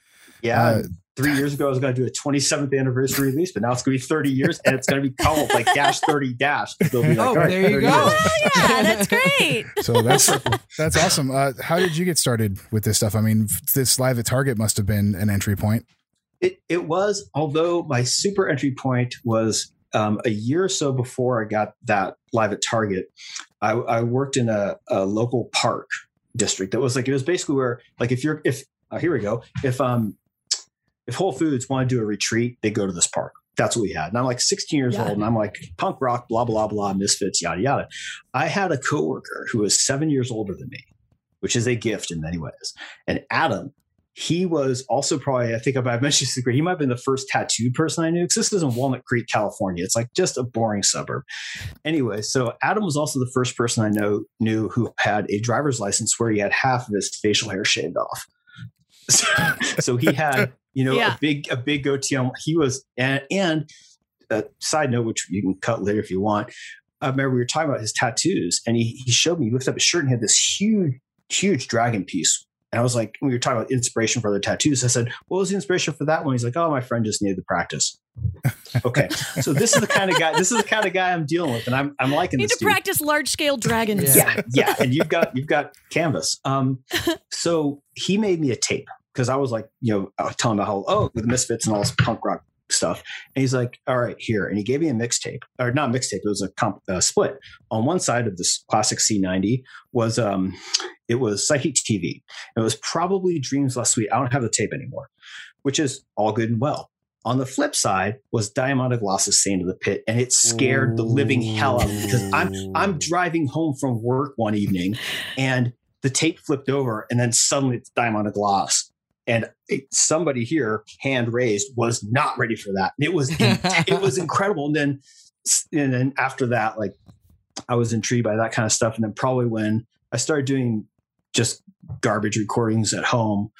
yeah. Uh, Three years ago, I was going to do a 27th anniversary release, but now it's going to be 30 years, and it's going to be called like dash 30 dash. They'll be like, Oh, all right, there you 30 go. years. Oh yeah, that's great. <laughs> So that's that's awesome. Uh, how did you get started with this stuff? I mean, this live at Target must have been an entry point. It it was, although my super entry point was um, a year or so before I got that live at Target. I, I worked in a, a local park district that was like it was basically where like if you're if uh, here we go if um if Whole Foods want to do a retreat, they go to this park. That's what we had. And I'm like 16 years Yeah. old, and I'm like punk rock, blah blah blah, misfits, yada yada. I had a coworker who was seven years older than me, which is a gift in many ways. And Adam, he was also probably, I think I've mentioned this, he might have been the first tattooed person I knew because this is in Walnut Creek, California. It's like just a boring suburb. Anyway, so Adam was also the first person I know knew who had a driver's license where he had half of his facial hair shaved off. <laughs> So, so he had, you know, Yeah. a big a big goatee on. He was and and a side note, which you can cut later if you want. I remember we were talking about his tattoos, and he he showed me. He lifted up his shirt and he had this huge huge dragon piece. And I was like, we were talking about inspiration for other tattoos. I said, what was the inspiration for that one? He's like, oh, my friend just needed to practice. okay, so this is the kind of guy. This is the kind of guy I'm dealing with, and I'm I'm liking Need this to dude practice large scale dragons. Yeah. yeah yeah and you've got you've got canvas um so he made me a tape because i was like you know I telling him about how oh the misfits and all this punk rock stuff. And he's like all right here. And he gave me a mixtape or not a mixtape it was a comp uh, split. On one side of this classic c90 was um it was psychic tv it was probably dreams less sweet. I don't have the tape anymore which is all good and well. On the flip side was Diamanda Galás's Saint of the Pit, and it scared the living hell out of me because I'm I'm driving home from work one evening and the tape flipped over and then suddenly it's Diamanda Galás. And somebody here, hand raised, was not ready for that. It was <laughs> it was incredible. And then and then after that, like I was intrigued by that kind of stuff. And then probably when I started doing just garbage recordings at home,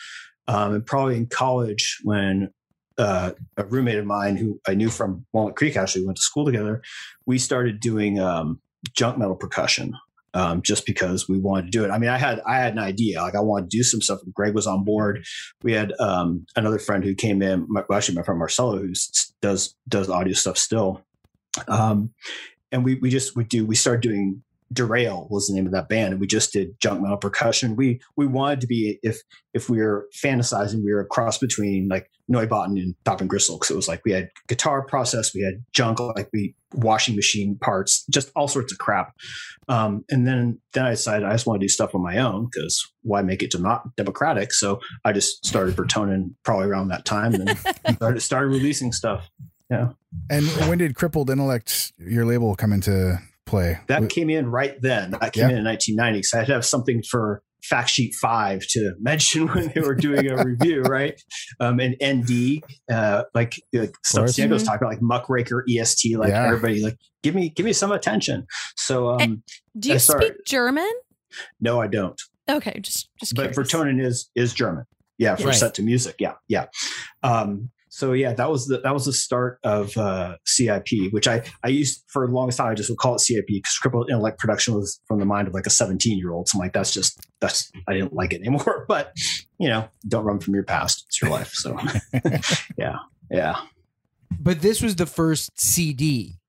um, and probably in college when uh, a roommate of mine who I knew from Walnut Creek actually went to school together, we started doing um, junk metal percussion um, just because we wanted to do it. I mean, I had I had an idea, like I wanted to do some stuff. Greg was on board. We had um, another friend who came in, my, actually my friend Marcelo, who does does audio stuff still. Um, and we we just we do we started doing Derail was the name of that band, and we just did junk metal percussion. We we wanted to be if if we were fantasizing, we were a cross between like Neubauten and Throbbing Gristle because it was like we had guitar process, we had junk like we washing machine parts, just all sorts of crap. Um, and then then I decided I just want to do stuff on my own because why make it not democratic? So I just started Vertonen probably around that time and <laughs> started started releasing stuff. Yeah. And when did Crippled Intellect, your label, come into play? That came in right then. I came Yeah. in in 1990. So I had to have something for Fact Sheet 5 to mention <laughs> when they were doing a review, <laughs> right? Um, and ND, uh, like, like stuff course. Diego's Mhm. talking about, like Muckraker, EST, like Yeah. everybody, like, give me, give me some attention. So, um, And- Do you Uh, sorry. speak German? no, I don't. Okay, just just But curious. Vertonen is, is German. Yeah. For Right. set to music. Yeah. Yeah. Um, so yeah, that was the that was the start of uh, CIP, which I I used for the longest time. I just would call it CIP because crippled intellect production was from the mind of like a seventeen year old. So I'm like, that's just that's I didn't like it anymore. <laughs> But you know, don't run from your past. It's your life. So <laughs> yeah. Yeah. But this was the first CD.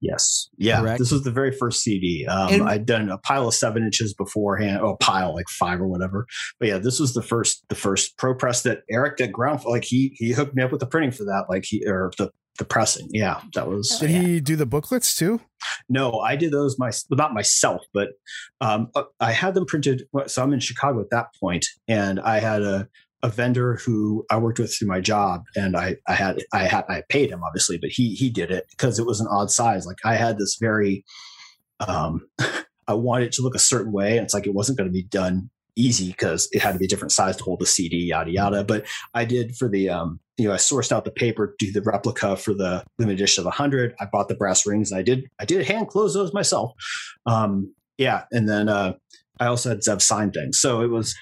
Yes. Yeah. Correct. This was the very first CD. Um, And- I'd done a pile of seven inches beforehand, or a pile like five or whatever. But yeah, this was the first the first pro press that Eric at Ground like he he hooked me up with the printing for that. Like he or the the pressing. Yeah, that was. Did he do the booklets too? No, I did those my well, not myself, but um, uh, I had them printed. So I'm in Chicago at that point, and I had a a vendor who I worked with through my job, and I I had I had I paid him obviously, but he he did it because it was an odd size. Like I had this very, um, <laughs> I wanted it to look a certain way, and it's like it wasn't going to be done easy because it had to be a different size to hold the CD, yada yada. But I did for the um, you know, I sourced out the paper, do the replica for the limited edition of the hundred. I bought the brass rings. I did I did hand close those myself. Um, yeah, and then uh, I also had Zev sign things. So it was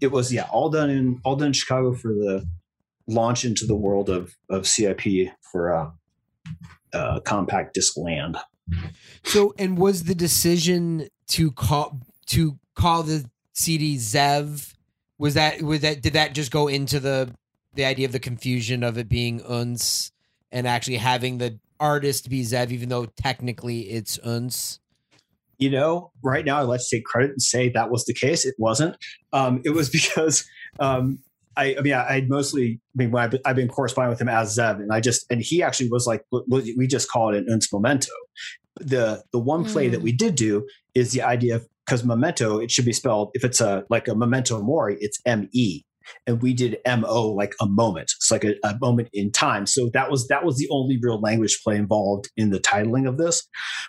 it was yeah all done in all done in Chicago for the launch into the world of of CIP for uh, uh, compact disc land. So, and was the decision to call to call the CD Zev? Was that was that did that just go into the the idea of the confusion of it being Uns and actually having the artist be Zev, even though technically it's Uns? You know, right now I like to take credit and say that was the case. It wasn't. Um, it was <laughs> because um, I, I mean, I, I mostly, I mean, when I've been, I've been corresponding with him as Zev, and I just, and he actually was like, we just call it an uns memento. The the one play that we did do is the idea of because memento, it should be spelled if it's a like a memento mori, it's M E, and we did M O like a moment. It's like a, a moment in time. So that was that was the only real language play involved in the titling of this,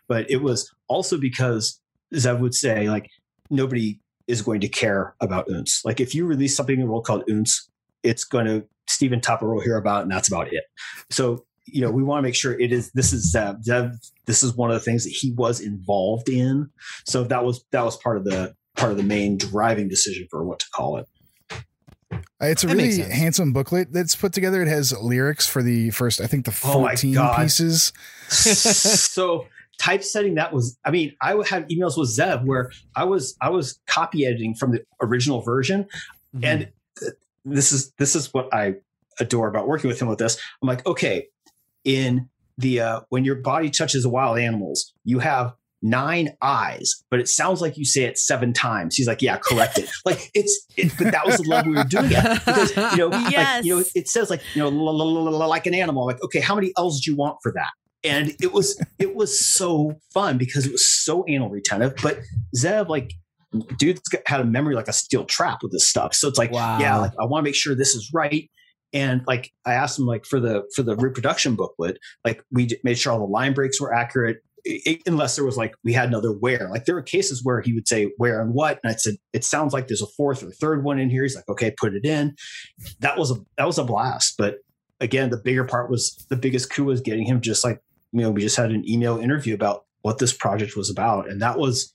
but it was also because Zev would say like nobody is going to care about Uns. Like if you release something in the world called Uns, it's going to Stephen Tupper will hear about and that's about it. So you know we want to make sure it is this is Zev. Zev this is one of the things that he was involved in. So that was that was part of the part of the main driving decision for what to call it. Uh, It's a That really handsome booklet that's put together. It has lyrics for the first, I think, the Oh my 14 pieces. <laughs> so typesetting that was i mean i would have emails with zev where i was i was copy editing from the original version. And th- this is this is what i adore about working with him with this. I'm like okay in the uh when your body touches the wild animals you have nine eyes but it sounds like you say it seven times. He's like yeah correct it. Like it's it, but that was the level we were doing it. Because you know like, you know it says like you know like an animal like okay how many l's do you want for that? And it was it was so fun because it was so anal retentive. But zev like dude's got, had a memory like a steel trap with this stuff. So it's like Wow. yeah like i want to make sure this is right. And like i asked him like for the for the reproduction booklet like we d- made sure all the line breaks were accurate i- i- unless there was like we had another where. Like there were cases where he would say where and what and i said it sounds like there's a fourth or third one in here. He's like okay put it in. That was a that was a blast but again the bigger part was the biggest coup was getting him just like you know we just had an email interview about what this project was about and that was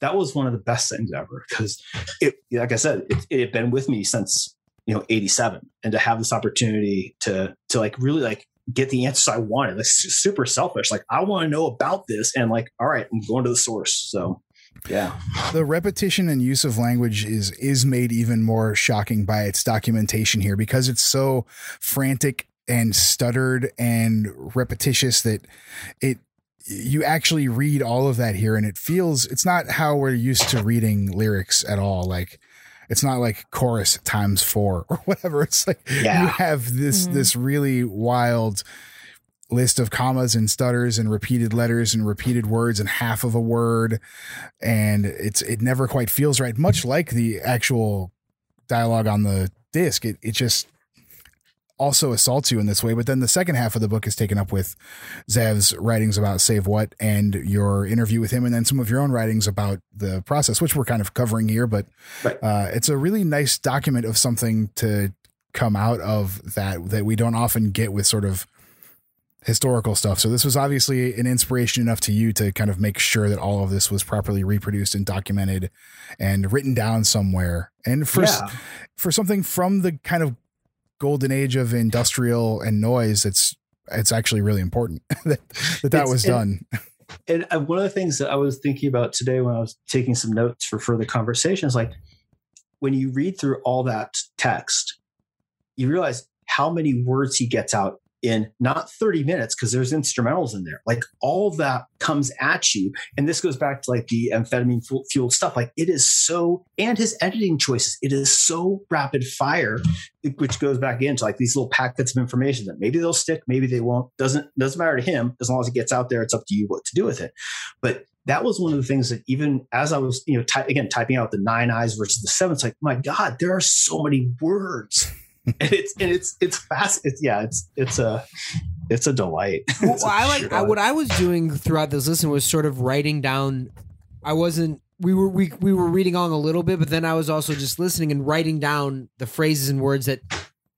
that was one of the best things ever because it like i said it, it had been with me since you know 87 and to have this opportunity to to like really like get the answers i wanted. Like super selfish. Like i want to know about this and like all right i'm going to the source so yeah. The repetition and use of language is is made even more shocking by its documentation here because it's so frantic and stuttered and repetitious that it you actually read all of that here and it feels it's not how we're used to reading lyrics at all. Like it's not like chorus times 4 or <laughs> whatever. It's like you have this Mhm. this really wild list of commas and stutters and repeated letters and repeated words and half of a word. And it's it never quite feels right much like the actual dialogue on the disc. It, it just also assaults you in this way but then the second half of the book is taken up with zev's writings about save what and your interview with him and then some of your own writings about the process which we're kind of covering here but Right. uh, it's a really nice document of something to come out of that that we don't often get with sort of historical stuff. So this was obviously an inspiration enough to you to kind of make sure that all of this was properly reproduced and documented and written down somewhere. And for yeah for something from the kind of golden age of industrial and noise, it's it's actually really important <laughs> that that, that was done. and uh, one of the things that I was thinking about today when I was taking some notes for further conversation is like when you read through all that text, you realize how many words he gets out in not 30 minutes because there's instrumentals in there. Like all that comes at you and this goes back to like the amphetamine fueled stuff. Like it is so and his editing choices it is so rapid fire which goes back into like these little packets of information that maybe they'll stick maybe they won't doesn't doesn't matter to him as long as it gets out there it's up to you what to do with it. But that was one of the things that even as I was, you know, ty- again typing out the nine eyes versus the seven, it's like, my God, there are so many words and it's and it's it's fast. It's yeah, it's it's a it's a delight. <laughs> Well, I like I, what I was doing throughout this listen was sort of writing down. I wasn't. We were we we were reading on a little bit, but then I was also just listening and writing down the phrases and words that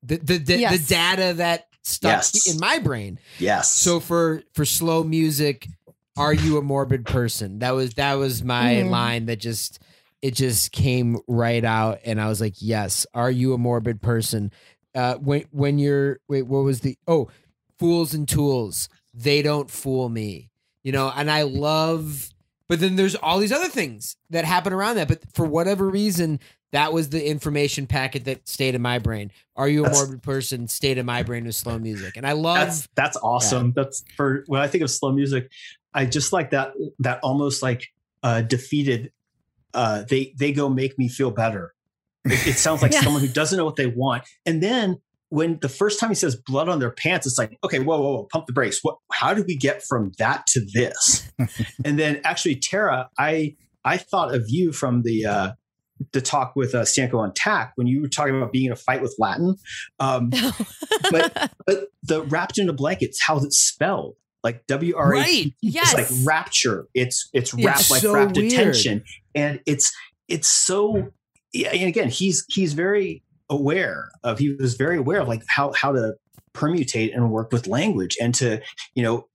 the the the, yes. the data that stuck yes. in my brain. Yes. So for for slow music, are you a morbid person? That was that was my mm. line that just it just came right out and i was like yes are you a morbid person? Uh when when you're wait what was the oh fools and tools they don't fool me you know and i love but then there's all these other things that happen around that but for whatever reason that was the information packet that stayed in my brain. Are you a that's, morbid person? Stayed in my brain with slow music and i love that's that's awesome. that. that's for when i think of slow music i just like that that almost like uh defeated uh, they they go make me feel better. It, it sounds like <laughs> yeah. someone who doesn't know what they want. And then when the first time he says blood on their pants, it's like, okay, whoa, whoa, whoa, pump the brakes. What? How do we get from that to this? <laughs> and then actually, Tara, I I thought of you from the uh, the talk with uh, Stanko on Tack when you were talking about being in a fight with Latin. Um, <laughs> but but the wrapped in a blanket, how it's spelled like W R A. Right. Yes. It's like rapture. It's it's wrapped it's like so wrapped weird. attention, and it's it's so. And again, he's he's very aware of. He was very aware of like how how to permutate and work with language and to you know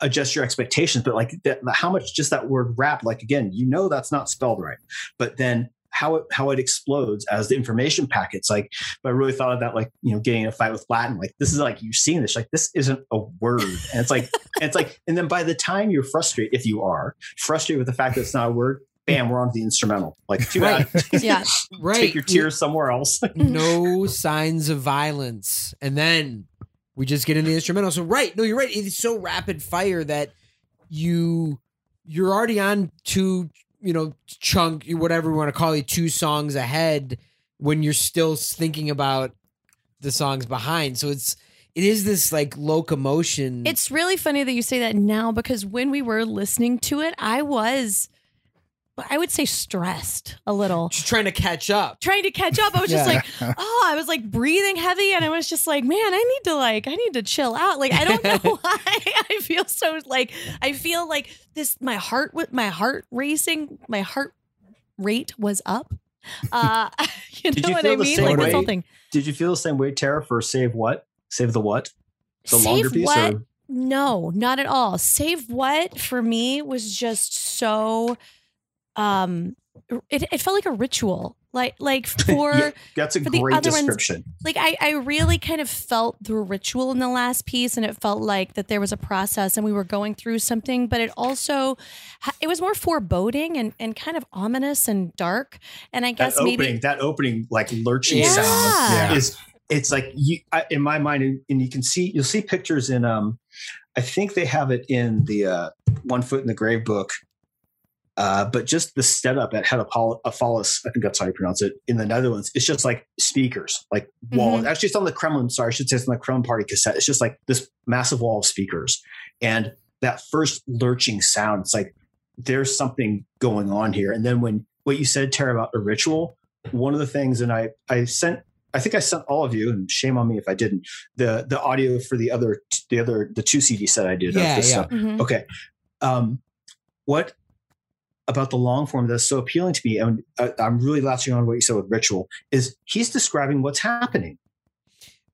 adjust your expectations but like that, how much just that word wrap like again you know that's not spelled right but then how it how it explodes as the information packets. Like, but I really thought of that, like you know, getting in a fight with Latin. Like, this is like you've seen this. Like, this isn't a word, and it's like, and it's like, and then by the time you're frustrated, if you are frustrated with the fact that it's not a word, bam, we're on the instrumental. Like, too right. bad. <laughs> yeah, right. Take your tears somewhere else. <laughs> no signs of violence, and then we just get in the instrumental. So, right, no, you're right. It's so rapid fire that you you're already on two you know, chunk, whatever you want to call it, two songs ahead when you're still thinking about the songs behind. So it's it is this like locomotion. It's really funny that you say that now because when we were listening to it, I was I would say stressed a little. Just trying to catch up. Trying to catch up. I was just like, <laughs> oh, I was like breathing heavy and I was just like, man, I need to like, I need to chill out. Like, I don't <laughs> know <laughs> why I feel so like, I feel like this, my heart, with my heart racing, my heart rate was up. Uh, you know you what I mean? Like this whole thing. Did you feel the same way, Tara, for Save What? Save the What? The Save longer piece? What? Or? No, not at all. Save What for me was just so um it, it felt like a ritual like like <laughs> for yeah, that's a great description ones, like I, I really kind of felt the ritual in the last piece and it felt like that there was a process and we were going through something but it also it was more foreboding and, and kind of ominous and dark and i guess that maybe opening, that opening like lurching yeah. sound yeah. is it's like you I, in my mind and you can see you'll see pictures in um i think they have it in the uh one foot in the grave book uh, but just the setup at Apollos, I think that's how you pronounce it, in the Netherlands, it's just like speakers, like wall. Mm-hmm. Actually, it's on the Kremlin. Sorry, I should say it's on the Kremlin Party cassette. It's just like this massive wall of speakers, and that first lurching sound. It's like there's something going on here. And then when what you said, Tara, about a ritual, one of the things, and I I sent I think I sent all of you, and shame on me if I didn't, the the audio for the other the other the two CD set I did. Yeah, yeah. Mm-hmm. Okay. Um, what about the long form that's so appealing to me, and uh, I'm really latching on what you said with ritual, is he's describing what's happening.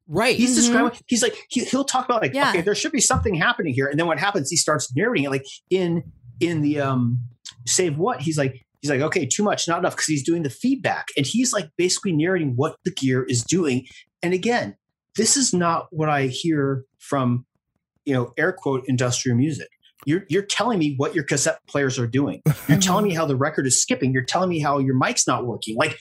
Right. He's mm-hmm. describing. He's like he, will talk about like yeah. okay, there should be something happening here, and then what happens? He starts narrating it like in in the um save what he's like he's like okay too much not enough because he's doing the feedback and he's like basically narrating what the gear is doing and again this is not what i hear from you know air quote industrial music you're you're telling me what your cassette players are doing. <laughs> You're telling me how the record is skipping. You're telling me how your mic's not working. Like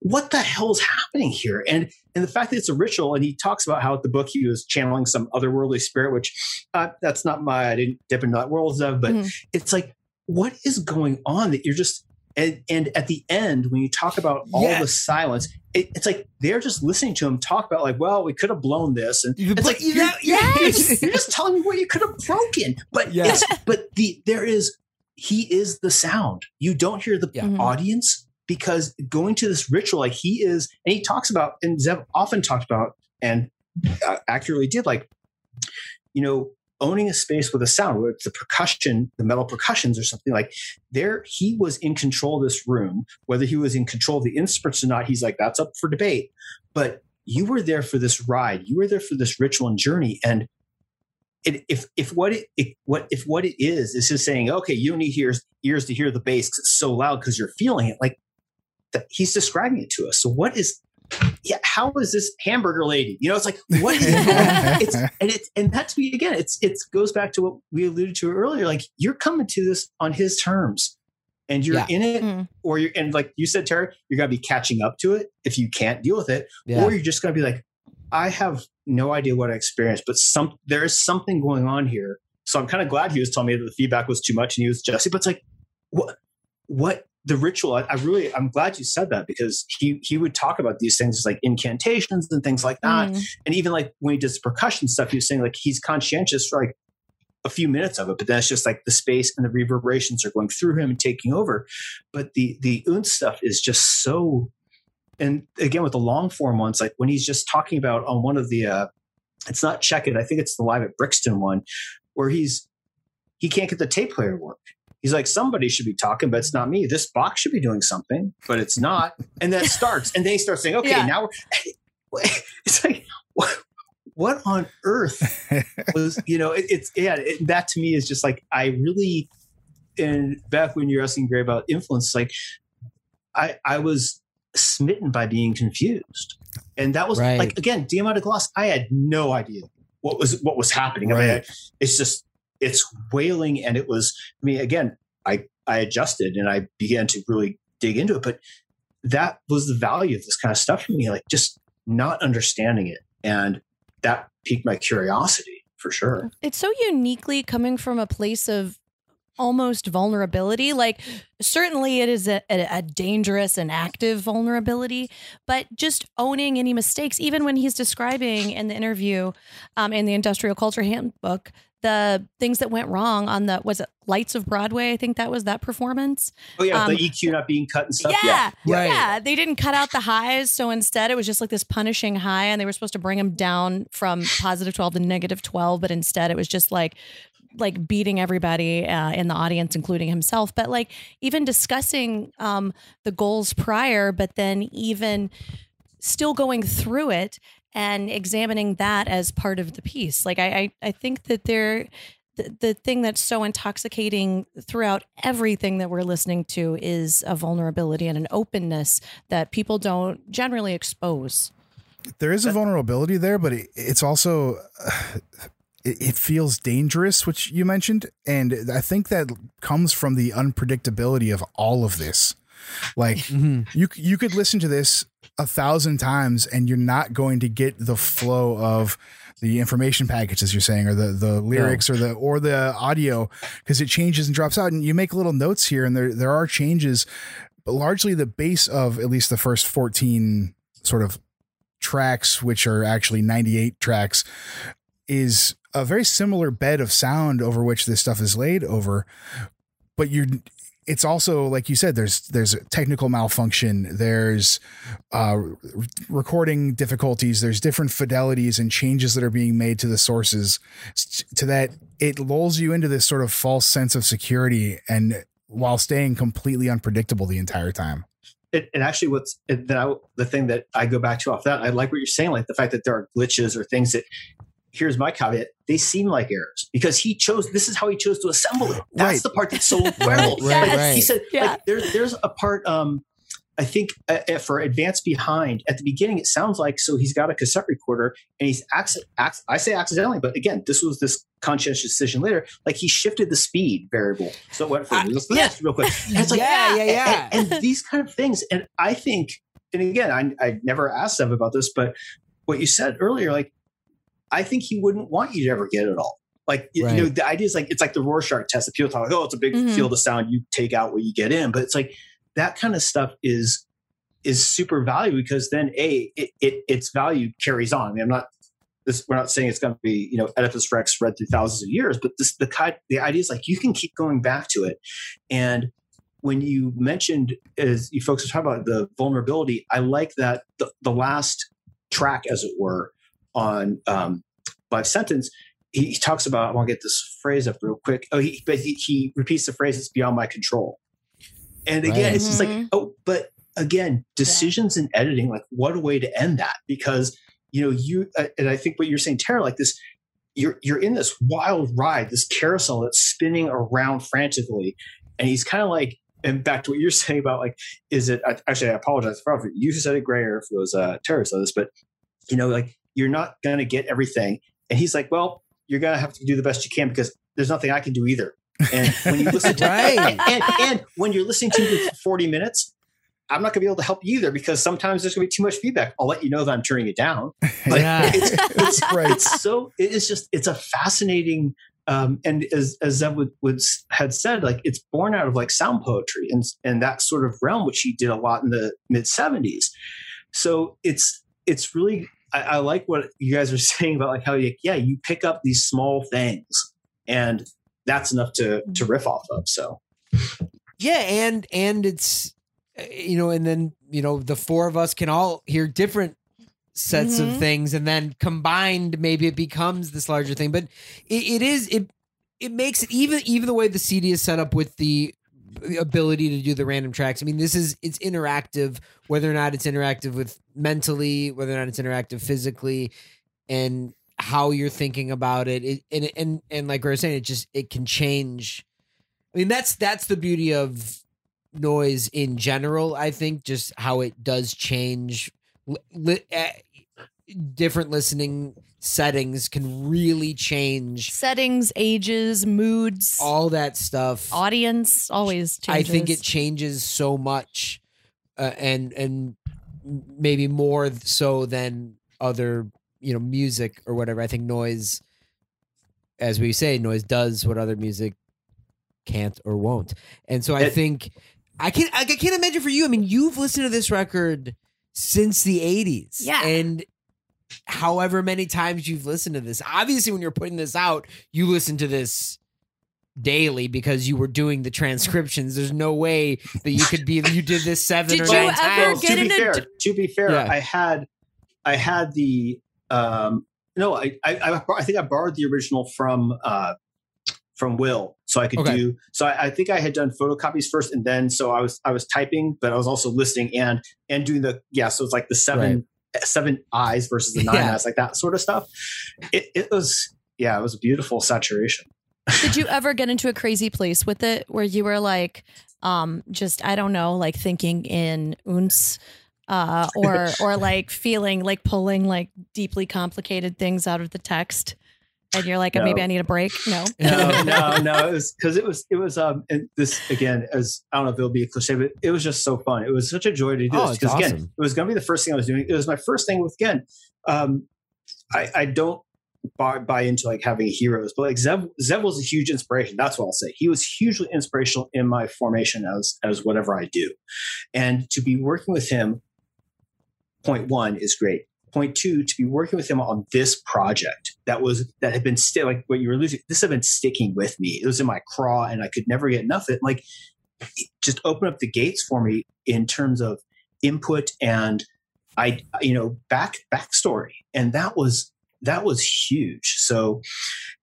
what the hell's happening here? And and the fact that it's a ritual, and he talks about how at the book he was channeling some otherworldly spirit, which uh, that's not my I didn't dip into that world of, but Mhm. it's like what is going on that you're just and and at the end when you talk about all Yeah. the silence, it, it's like they're just listening to him talk about like, well, we could have blown this, and You- it's but like you- you're, you're, yes. you're just telling me what you could have broken, but yes, but the there is he is the sound. You don't hear the Yeah. Mhm. audience because going to this ritual, like he is, and he talks about, and Zev often talked about, and uh, accurately did, like, you know, owning a space with a sound, whether it's the percussion, the metal percussions or something like there, he was in control of this room. Whether he was in control of the instruments or not, he's like, that's up for debate. But you were there for this ride. You were there for this ritual and journey. And it, if if what it, what if what it is is just saying, okay, you need ears ears to hear the bass because it's so loud because you're feeling it. Like he's describing it to us. So what is yeah? How is this hamburger lady? You know, it's like what is <laughs> it's and it's and that to me again, it's it goes back to what we alluded to earlier. Like you're coming to this on his terms, and you're Yeah. in it, Mm. or you're and like you said, Terry, you're gonna be catching up to it if you can't deal with it, Yeah. or you're just gonna be like, I have no idea what I experienced, but some there is something going on here. So I'm kind of glad he was telling me that the feedback was too much and he was Jesse. But it's like, what what the ritual? I, I really I'm glad you said that because he he would talk about these things like incantations and things like that Mm. and even like when he does percussion stuff, he was saying like he's conscientious for like a few minutes of it, but then it's just like the space and the reverberations are going through him and taking over. But the the oon stuff is just so. And again, with the long form ones, like when he's just talking about on one of the, uh, it's not check it. I think it's the live at Brixton one, where he's he can't get the tape player to work. He's like, somebody should be talking, but it's not me. This box should be doing something, but it's not. And that starts, and then he starts saying, okay, Yeah. now we're. <laughs> It's like, what, what on earth <laughs> was, you know, it, it's, yeah, it, that to me is just like, I really, and back when you're asking Gray about influence, like, I, I was smitten by being confused. And that was Right. like, again, Diamanda Galás, I had no idea what was, what was happening. I mean, it's just, it's wailing. And it was, I mean, again, I, I adjusted and I began to really dig into it, but that was the value of this kind of stuff for me, like just not understanding it. And that piqued my curiosity for sure. It's so uniquely coming from a place of almost vulnerability. Like, certainly it is a, a, dangerous and active vulnerability, but just owning any mistakes, even when he's describing in the interview um, in the Industrial Culture Handbook, the things that went wrong on the, was it Lights of Broadway? I think that was that performance. Oh yeah, Um, the EQ not being cut and stuff. Yeah, Yeah. Right. yeah. They didn't cut out the highs, so instead it was just like this punishing high, and they were supposed to bring him down from positive twelve to negative twelve, but instead it was just like like beating everybody uh, in the audience, including himself. But like even discussing um, the goals prior, but then even still going through it and examining that as part of the piece. Like I, I, I think that there, the, the thing that's so intoxicating throughout everything that we're listening to is a vulnerability and an openness that people don't generally expose. there is a vulnerability there, but it, it's also uh, <sighs> it, it feels dangerous, which you mentioned, and I think that comes from the unpredictability of all of this. Like Mhm. you you could listen to this a thousand times, and you're not going to get the flow of the information package, as you're saying, or the the lyrics, or the or the audio, because it changes and drops out. And you make little notes here, and there there are changes, but largely the base of at least the first fourteen sort of tracks, which are actually 98 tracks, is a very similar bed of sound over which this stuff is laid over. But you're it's also like you said there's there's technical malfunction there's uh re- recording difficulties there's different fidelities and changes that are being made to the sources to that it lulls you into this sort of false sense of security and while staying completely unpredictable the entire time. It, and actually what's that I, the thing that I go back to off that I like what you're saying like the fact that there are glitches or things that here's my caveat they seem like errors because he chose this is how he chose to assemble it that's Right. the part that's so <laughs> incredible right, Like, right. he said Yeah. like there's there's a part um I think uh, uh, for advance behind at the beginning it sounds like so he's got a cassette recorder and he's acc- acc- I say accidentally but again this was this conscientious decision later like he shifted the speed variable so it went from Ah, this yeah. real quick and it's like yeah, yeah, yeah. and, and these kind of things. And I think and again, I, I never asked Zev about this, but what you said earlier, like, I think he wouldn't want you to ever get it all. Like, you Right. know, the idea is like, it's like the Rorschach test that people talk like, oh, it's a big Mhm. field of sound. You take out what you get in. But it's like that kind of stuff is, is super valuable because then a, it, it its value carries on. I mean, I'm not, this, we're not saying it's going to be, you know, Oedipus Rex read through thousands of years, but this, the kind, the idea is like, you can keep going back to it. And when you mentioned, as you folks are talking about the vulnerability, I like that the, the last track, as it were, on um, Life Sentence, he, he talks about, I want to get this phrase up real quick. Oh, he, but he, he repeats the phrase, it's beyond my control. And again, Right. it's just like, Mhm. oh, but again, decisions in editing, like what a way to end that because, you know, you, uh, and I think what you're saying, Tara, like this, you're, you're in this wild ride, this carousel that's spinning around frantically. And he's kind of like, and back to what you're <laughs> saying about like, is it actually? I apologize for it. You said it, Gray, or if it was uh, Terry said this, but you know, like you're not going to get everything. And he's like, well, you're going to have to do the best you can because there's nothing I can do either. And when you listen to Right. and, and when you're listening to it for 40 minutes, I'm not going to be able to help you either because sometimes there's going to be too much feedback. I'll let you know that I'm turning it down. <laughs> But Yeah. it's, it's <laughs> Right. It's so it is just it's a fascinating um, and as as Zev would, would had said, like it's born out of like sound poetry and and that sort of realm, which he did a lot in the mid '70s. So it's it's really I, I like what you guys are <laughs> saying about like how you yeah you pick up these small things and that's enough to to riff off of. So Yeah, and and it's uh, you know, and then you know, the four of us can all hear different sets of Mhm. things, and then combined, maybe it becomes this larger thing. But it, it is it it makes it even even the way the CD is set up with the ability to do the random tracks. I mean, this is it's interactive, whether or not it's interactive with mentally, whether or not it's interactive physically, and how you're thinking about it. it and and and like we were saying, it just it can change. I mean, that's that's the beauty of noise in general. I think just how it does change. Li- li- eh, different listening settings can really change Settings, ages, moods, all that stuff. audience always changes. I think it changes so much, uh, and and maybe more so than other you know music or whatever. I think noise, as we say, noise does what other music can't or won't, and so I It- think I can I can't imagine for you. I mean, you've listened to this record since the '80s, Yeah. and. However many times you've listened to this, obviously when you're putting this out, you listen to this daily because you were doing the transcriptions. There's no way that you could be you did this <laughs> seven Did or you nine ever times. get to be fair, d- to be fair, Yeah. I had I had the um no, I, I I I think I borrowed the original from uh from Will, so I could Okay. do. So I, I think I had done photocopies first, and then so I was I was typing, but I was also listening and and doing the yeah. So it's like the seven seven eyes versus the <laughs> nine Yeah. eyes, like that sort of stuff. It it was yeah, it was a beautiful saturation. Did you <laughs> ever get into a crazy place with it where you were like, um, just I don't know, like thinking in ounce, uh, or <laughs> or like feeling like pulling like deeply complicated things out of the text, and you're like, No. maybe I need a break. No, <laughs> no, no, no. It <laughs> was because it was it was um and this again as I don't know if it'll be a cliche, but it was just so fun. It was such a joy to do Oh, this it's because again, it was going to be the first thing I was doing. It was my first thing with again. Um, I I don't buy, buy into like having heroes, but like Zev Zev was a huge inspiration. That's what I'll say. He was hugely inspirational in my formation as as whatever I do, and to be working with him. Point one is great. Point two, to be working with him on this project that was that had been still like what you were losing. This had been sticking with me. It was in my craw, and I could never get enough of it. Like, it just open up the gates for me in terms of input and I, you know, back backstory, and that was that was huge. So,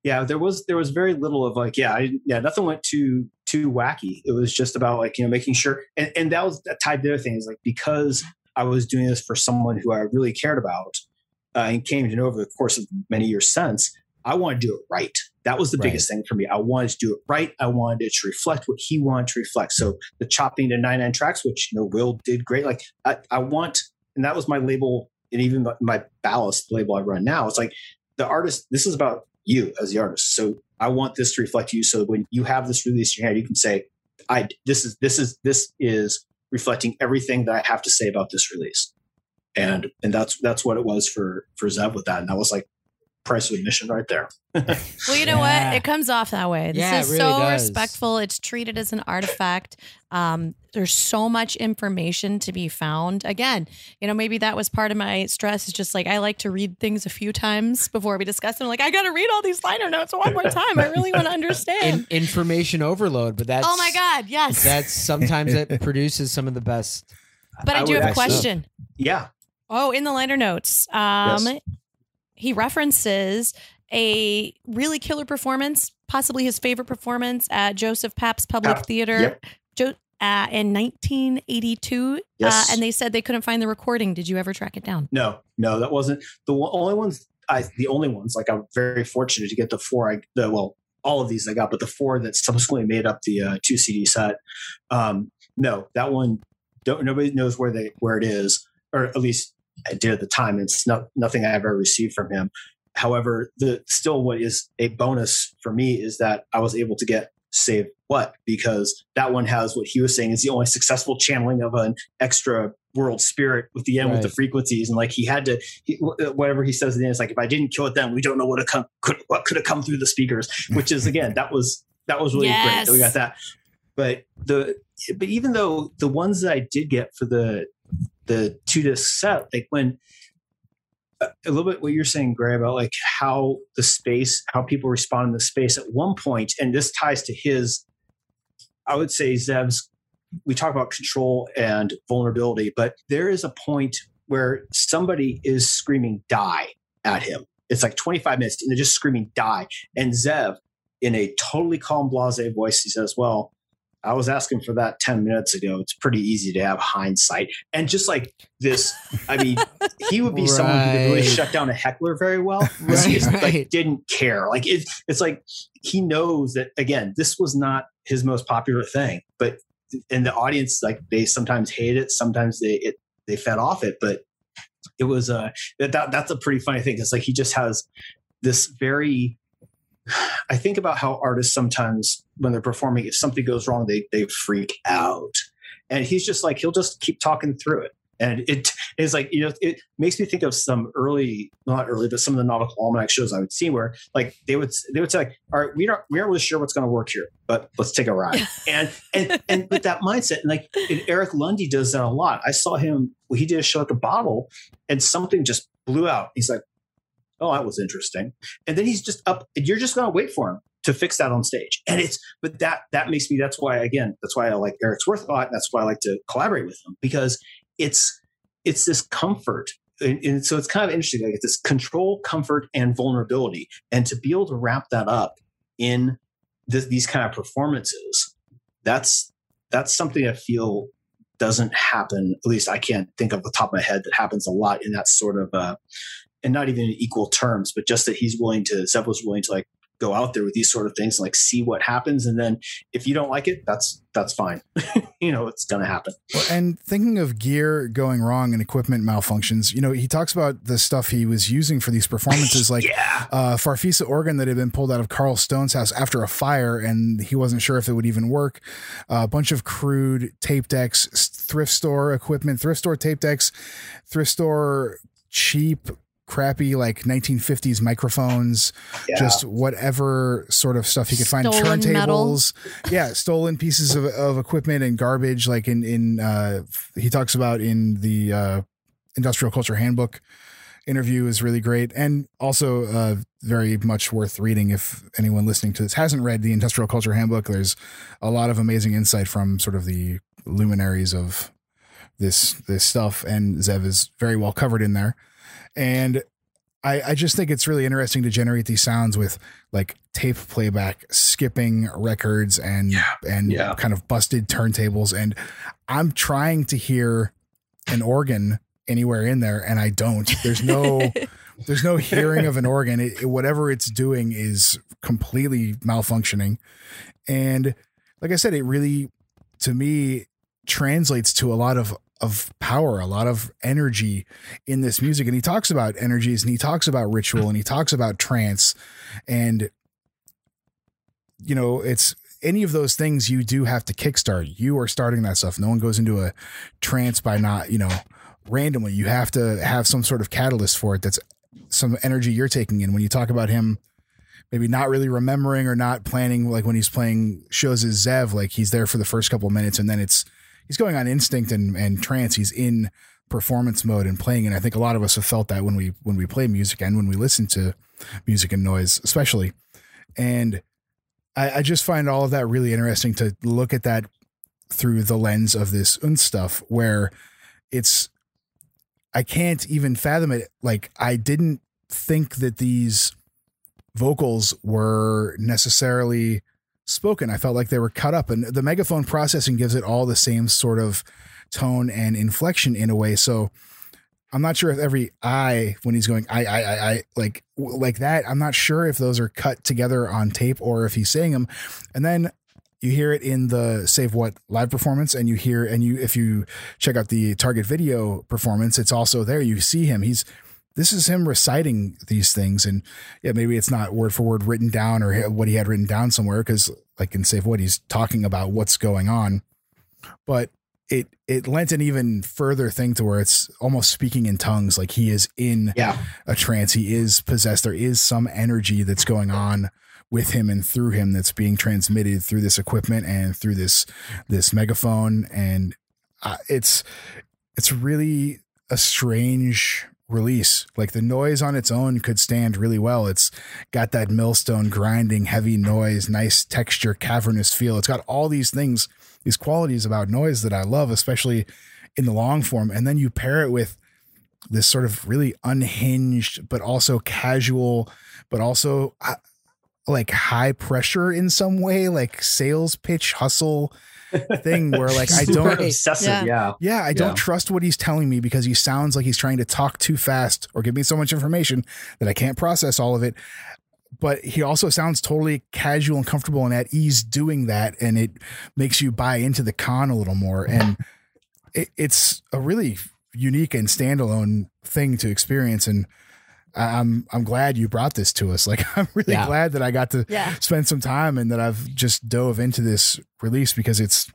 yeah, there was there was very little of like, yeah, I, yeah, nothing went too too wacky. It was just about like you know making sure, and, and that was tied to the other thing is like because I was doing this for someone who I really cared about uh, and came to know over the course of many years since. I wanted to do it right. That was the Right. biggest thing for me. I wanted to do it right. I wanted it to reflect what he wanted to reflect. So the chopping to 99 tracks, which you know Will did great. Like I, I want, and that was my label, and even my, my ballast label I run now. It's like the artist. This is about you as the artist. So I want this to reflect you. So when you have this release in your hand, you can say, "I this is this is this is reflecting everything that I have to say about this release. And and that's that's what it was for for Zev with that. And that was like price of admission right there. <laughs> Well, you know Yeah. what? It comes off that way. This Yeah, is really so does. respectful. It's treated as an artifact. Um, there's so much information to be found. Again, you know, maybe that was part of my stress. Is just like I like to read things a few times before we discuss them. Like I got to read all these liner notes one more time. I really want to understand. <laughs> In- information overload, but that's oh my god, yes. That's sometimes it <laughs> produces some of the best. but I, I do have a actually- question. Yeah. Oh, in the liner notes, um, Yes. He references a really killer performance, possibly his favorite performance at Joseph Papp's Public Pap- Theater yep. jo- uh, in 1982. Yes. Uh, and they said they couldn't find the recording. Did you ever track it down? No, no, that wasn't the only ones. I the only ones. Like I'm very fortunate to get the four. I the well, all of these I got, but the four that subsequently made up the uh, two CD set. Um, no, that one. Don't nobody knows where they where it is, or at least I did at the time. It's not nothing I ever received from him. However, the still what is a bonus for me is that I was able to get save what? Because that one has what he was saying is the only successful channeling of an extra world spirit with the end with the frequencies. And like he had to he, uh, whatever he says at the end is like if I didn't kill it then we don't know what come could what could have come through the speakers which is again that was that was really great that we got that. But the but even though the ones that I did get for the the two disc set like when a a little bit what you're saying, Gray, about like how the space, how people respond in the space. At one point, and this ties to his, I would say Zev's. We talk about control and vulnerability, but there is a point where somebody is screaming "die" at him. It's like 25 minutes, and they're just screaming "die." And Zev, in a totally calm, blasé voice, he says, "Well." I was asking for that 10 minutes ago. It's pretty easy to have hindsight. And just like this, I mean, he would be someone who could really shut down a heckler very well. <laughs> Right, he just, right. like didn't care. Like it, it's like he knows that again, this was not his most popular thing, but and the audience like they sometimes hate it, sometimes they it they fed off it, but it was uh that, that that's a pretty funny thing. It's like he just has this very I think about how artists sometimes when they're performing, if something goes wrong, they they freak out. And he's just like he'll just keep talking through it. And it is like, you know, it makes me think of some early, not early, but some of the nautical almanac shows I would see where like they would they would say, like, all right, we aren't we aren't really sure what's gonna work here, but let's take a ride. <laughs> and and and with that mindset, and like and Eric Lunde does that a lot. I saw him he did a show at the bottle and something just blew out. He's like, Oh, that was interesting. And then he's just up and you're just gonna wait for him to fix that on stage. And it's but that that makes me that's why again, that's why I like Eric's worth a lot. That's why I like to collaborate with him because it's it's this comfort. And, and so it's kind of interesting. Like this control, comfort, and vulnerability. And to be able to wrap that up in this, these kind of performances, that's that's something I feel doesn't happen. At least I can't think of the top of my head that happens a lot in that sort of uh and not even in equal terms, but just that he's willing to Zev was willing to like go out there with these sort of things, and like see what happens, and then if you don't like it, that's that's fine. <laughs> you know, it's gonna happen. And thinking of gear going wrong and equipment malfunctions, you know, he talks about the stuff he was using for these performances, <laughs> like yeah, uh, Farfisa organ that had been pulled out of Carl Stone's house after a fire, and he wasn't sure if it would even work. a bunch of crude tape decks, thrift store equipment, thrift store tape decks, thrift store cheap, crappy like 1950s microphones, yeah. just whatever sort of stuff he could find. Stolen metal. Turntables, yeah, stolen pieces of, of equipment and garbage. Like in in uh, he talks about in the uh, Industrial Culture Handbook interview is really great and also uh, very much worth reading if anyone listening to this hasn't read the Industrial Culture Handbook. There's a lot of amazing insight from sort of the luminaries of this this stuff, and Zev is very well covered in there. And I, I just think it's really interesting to generate these sounds with like tape playback, skipping records, and Yeah. and Yeah. kind of busted turntables. And I'm trying to hear an organ anywhere in there, and I don't. There's no <laughs> there's no hearing of an organ. It, it- whatever it's doing is completely malfunctioning. And like I said, it really, to me, translates to a lot of of power, a lot of energy in this music. And he talks about energies, and he talks about ritual, and he talks about trance, and you know, it's any of those things you do have to kickstart. You are starting that stuff. No one goes into a trance by not, you know, randomly. You have to have some sort of catalyst for it. That's some energy you're taking in. When you talk about him, maybe not really remembering or not planning, like when he's playing shows as Zev, like he's there for the first couple of minutes and then it's he's going on instinct and, and trance. He's in performance mode and playing. And I think a lot of us have felt that when we when we play music and when we listen to music and noise, especially. And I, I just find all of that really interesting to look at that through the lens of this Uns stuff where it's I can't even fathom it. Like I didn't think that these vocals were necessarily spoken. I felt like they were cut up and the megaphone processing gives it all the same sort of tone and inflection in a way. So I'm not sure if every I when he's going I I I, I like like that. I'm not sure if those are cut together on tape or if he's saying them. And then you hear it in the Save What live performance, and you hear and you if you check out the Target Video performance, it's also there. You see him. He's this is him reciting these things, and yeah, maybe it's not word for word written down or what he had written down somewhere because like in Save What he's talking about what's going on, but it it lent an even further thing to where it's almost speaking in tongues like he is in Yeah. a trance. He is possessed. There is some energy that's going on with him and through him that's being transmitted through this equipment and through this this megaphone. And uh, it's it's really a strange release. Like the noise on its own could stand really well. It's got that millstone grinding heavy noise nice texture cavernous feel. It's got all these things these qualities about noise that I love, especially in the long form. And then you pair it with this sort of really unhinged, but also casual, but also uh, like high pressure in some way, like sales pitch hustle thing where like I <laughs> don't obsessive. Yeah. Yeah. yeah, I don't Yeah. trust what he's telling me because he sounds like he's trying to talk too fast or give me so much information that I can't process all of it. But he also sounds totally casual and comfortable and at ease doing that. And it makes you buy into the con a little more. Mm-hmm. And it, it's a really unique and standalone thing to experience. And I- I'm I'm glad you brought this to us. <laughs> Like I'm really Yeah. glad that I got to Yeah. spend some time and that I've just dove into this release because it's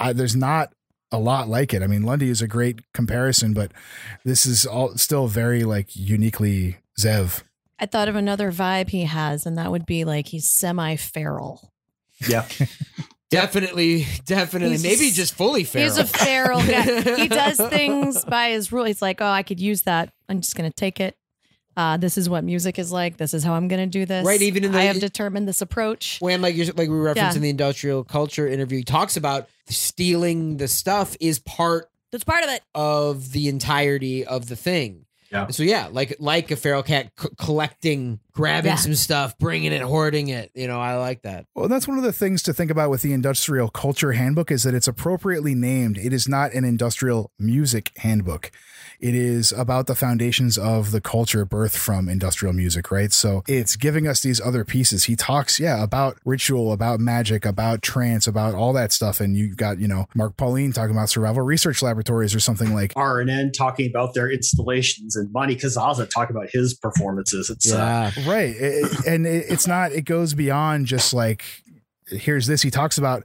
I, there's not a lot like it. I mean, Lunde is a great comparison, but this is all still very like uniquely Zev. I thought of another vibe he has, and that would be like he's semi feral. Yeah. <laughs> Definitely, definitely. He's- Maybe just fully feral. He's a feral guy. he does <laughs> things by his rule. He's like, oh, I could use that. I'm just going to take it. Uh, this is what music is like. This is how I'm going to do this. Right, even in the- I have determined this approach. when like you're like we referenced Yeah. in the industrial culture interview, he talks about stealing the stuff is part That's part of it. of the entirety of the thing. Yeah. So yeah, like like a feral cat c- collecting, grabbing Yeah. some stuff, bringing it, hoarding it. You know, I like that. Well, that's one of the things to think about with the industrial culture handbook is that it's appropriately named. It is not an industrial music handbook. It is about the foundations of the culture birthed from industrial music, right? So it's giving us these other pieces. He talks, yeah, about ritual, about magic, about trance, about all that stuff. And you've got, you know, Mark Pauline talking about survival research laboratories or something like RNN talking about their installations and Monty Cazazza talking about his performances. It's uh, Yeah. right It- it- and it, it's not it goes beyond just like here's this he talks about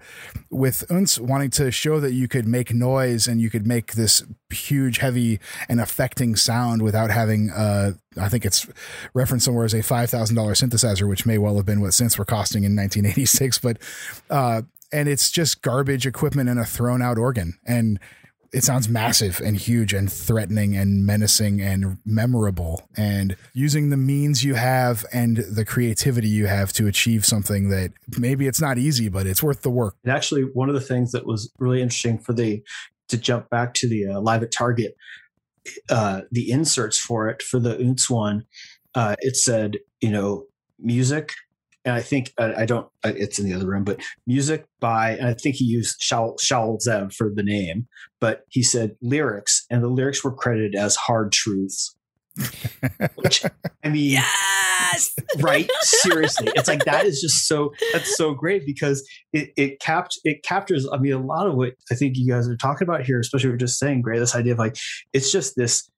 with Uns wanting to show that you could make noise and you could make this huge heavy and affecting sound without having uh i think it's referenced somewhere as a $5000 synthesizer which may well have been what synths were costing in 1986 but uh and it's just garbage equipment and a thrown out organ. And it sounds massive and huge and threatening and menacing and memorable. And using the means you have and the creativity you have to achieve something that maybe it's not easy but it's worth the work. And actually, one of the things that was really interesting for the to jump back to the uh, live at Target, uh, the inserts for it for the Uns one, uh, it said you know music, and I think I, I don't. uh, It's in the other room, but music by and I think he used Shaul, Shaul Zev for the name, but he said lyrics, and the lyrics were credited as hard truths. Which I mean, <laughs> Yes. right seriously it's like that is just so that's so great because it it capt it captures i mean a lot of what i think you guys are talking about here especially what you're just saying gray this idea of like it's just this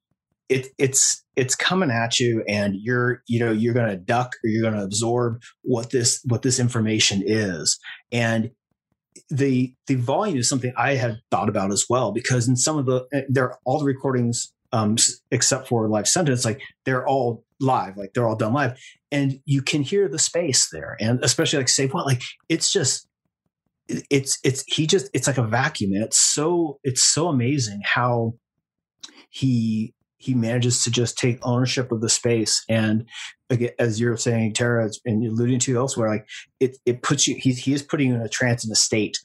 it, it's it's coming at you and you're you know you're going to duck or you're going to absorb what this what this information is. And the the volume is something i had thought about as well because in some of the eh, there all the recordings um except for live sentence like they're all live like they're all done live. And you can hear the space there and especially like say what? Like it's just it's it's he just it's like a vacuum and it's so it's so amazing how he he manages to just take ownership of the space. And again, as you're saying tara and alluding to elsewhere like it it puts you he, he is putting you in a trance in a state.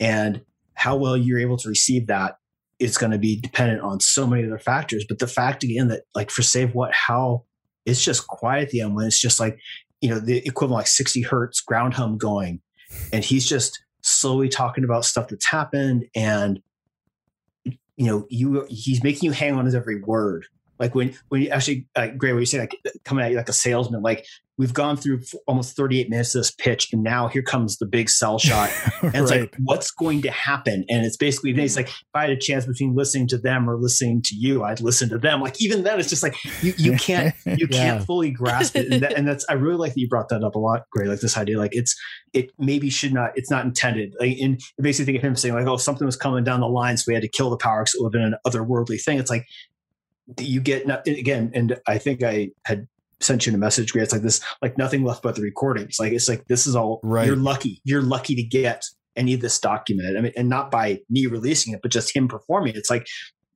And how well you're able to receive that is going to be dependent on so many other factors. But the fact again that like for save what how it's just quiet at the end when it's just like you know the equivalent like 60 hertz ground hum going. And he's just slowly talking about stuff that's happened and you know you he's making you hang on his every word like when when you actually uh, Gray what you say like coming at you like a salesman like we've gone through almost 38 minutes of this pitch and now here comes the big sell <laughs> shot. And it's Right. like what's going to happen? And it's basically it's like if i had a chance between listening to them or listening to you i'd listen to them. Like even then it's just like you, you <laughs> can't you Yeah. can't fully grasp it. And, that, and that's i really like that you brought that up a lot Gray like this idea like it's it maybe should not it's not intended. Like and basically think of him saying like oh something was coming down the line so we had to kill the power because it would have been an otherworldly thing. It's like you get not, again and i think i had sent you a message where it's like this like nothing left but the recordings. Like it's like this is all Right. you're lucky you're lucky to get any of this documented i mean and not by me releasing it but just him performing it's like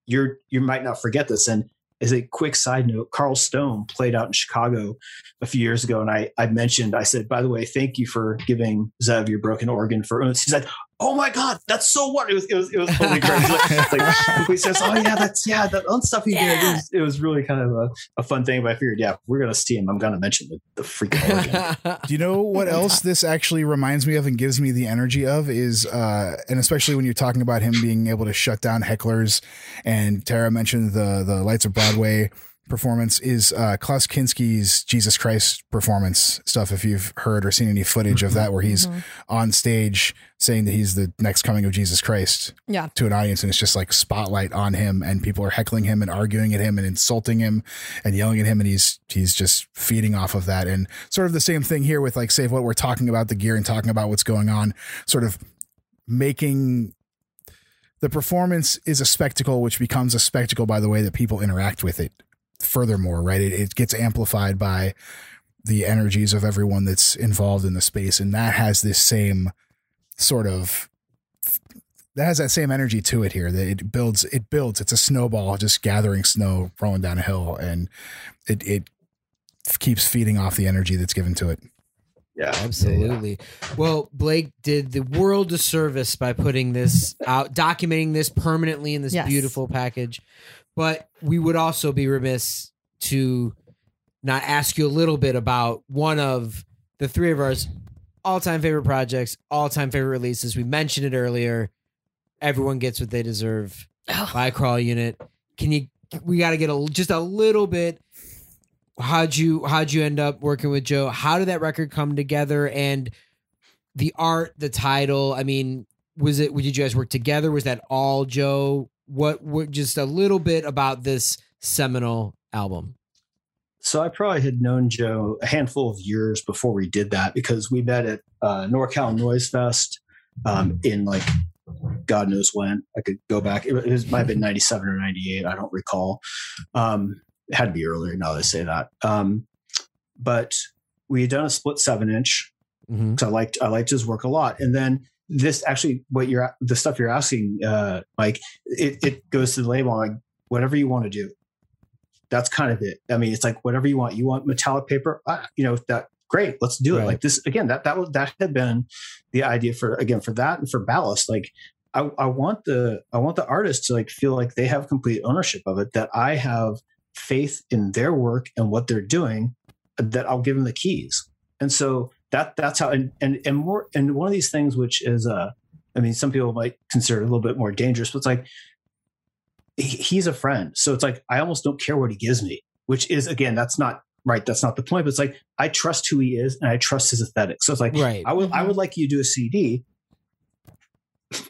you're you might not forget this. And as a quick side note carl stone played out in chicago a few years ago and i i mentioned i said by the way thank you for giving zev your broken organ for said oh my god that's so what it was it was it was totally great. It's like, like <laughs> he says oh yeah that's yeah that own stuff he did. It was, it was really kind of a, a fun thing but i figured yeah we're gonna see him i'm gonna mention the, the freaking organ <laughs> Do you know what else this actually reminds me of and gives me the energy of is uh and especially when you're talking about him being able to shut down hecklers and Tara mentioned the the Lights of Broadway performance is uh Klaus Kinski's Jesus Christ performance stuff if you've heard or seen any footage of that where he's Mhm. on stage saying that he's the next coming of Jesus Christ Yeah. to an audience and it's just like spotlight on him and people are heckling him and arguing at him and insulting him and yelling at him and he's he's just feeding off of that and sort of the same thing here with like save what we're talking about the gear and talking about what's going on sort of making the performance is a spectacle which becomes a spectacle by the way that people interact with it furthermore right it, it gets amplified by the energies of everyone that's involved in the space and that has this same sort of that has that same energy to it here that it builds it builds it's a snowball just gathering snow rolling down a hill and it it keeps feeding off the energy that's given to it yeah Absolutely. Well, Blake did the world a service by putting this out, documenting this permanently in this Yes. beautiful package. But we would also be remiss to not ask you a little bit about one of the three of ours all time favorite projects, all time favorite releases. We mentioned it earlier. Everyone gets what they deserve Oh. by Crawl Unit. Can you? We got to get a just a little bit how'd you how'd you end up working with Joe? How did that record come together? And the art, the title. I mean, was it? Did you guys work together? Was that all Joe? What? What? Just a little bit about this seminal album. So I probably had known Joe a handful of years before we did that because we met at uh, NorCal Noise Fest um, in like God knows when. I could go back. It, was, might have been ninety seven or ninety eight. I don't recall. Um, it had to be earlier. Now that I say that. Um, but we had done a split seven inch because I liked I liked his work a lot. And then this actually, what you're the stuff you're asking, uh, Mike, it, it goes to the label like whatever you want to do. That's kind of it. I mean, it's like whatever you want. You want metallic paper, uh, you know that. Great, let's do it. Right. Like this again. That that was that had been the idea for again for that and for ballast. Like I, I want the I want the artist to like feel like they have complete ownership of it. That I have faith in their work and what they're doing. That I'll give them the keys. And so that that's how and and and more and one of these things which is uh I mean some people might consider it a little bit more dangerous, but it's like he- he's a friend. So it's like I almost don't care what he gives me, which is again that's not right. That's not the point. But it's like I trust who he is and I trust his aesthetic. So it's like Right. I would I would like you to do a CD.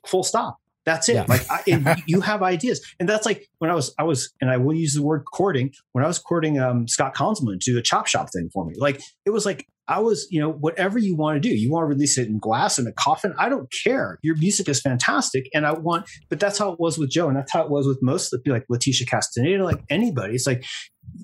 Full stop. That's it. Yeah. Like I, <laughs> you have ideas, and that's like when I was I was, and I will use the word courting when I was courting um, Scott Konzelmann to do a chop shop thing for me. Like it was like I was, you know, whatever you want to do, you want to release it in glass in a coffin. I don't care. Your music is fantastic, and I want. But that's how it was with Joe, and that's how it was with most of the like Letitia Castaneda, like anybody. It's like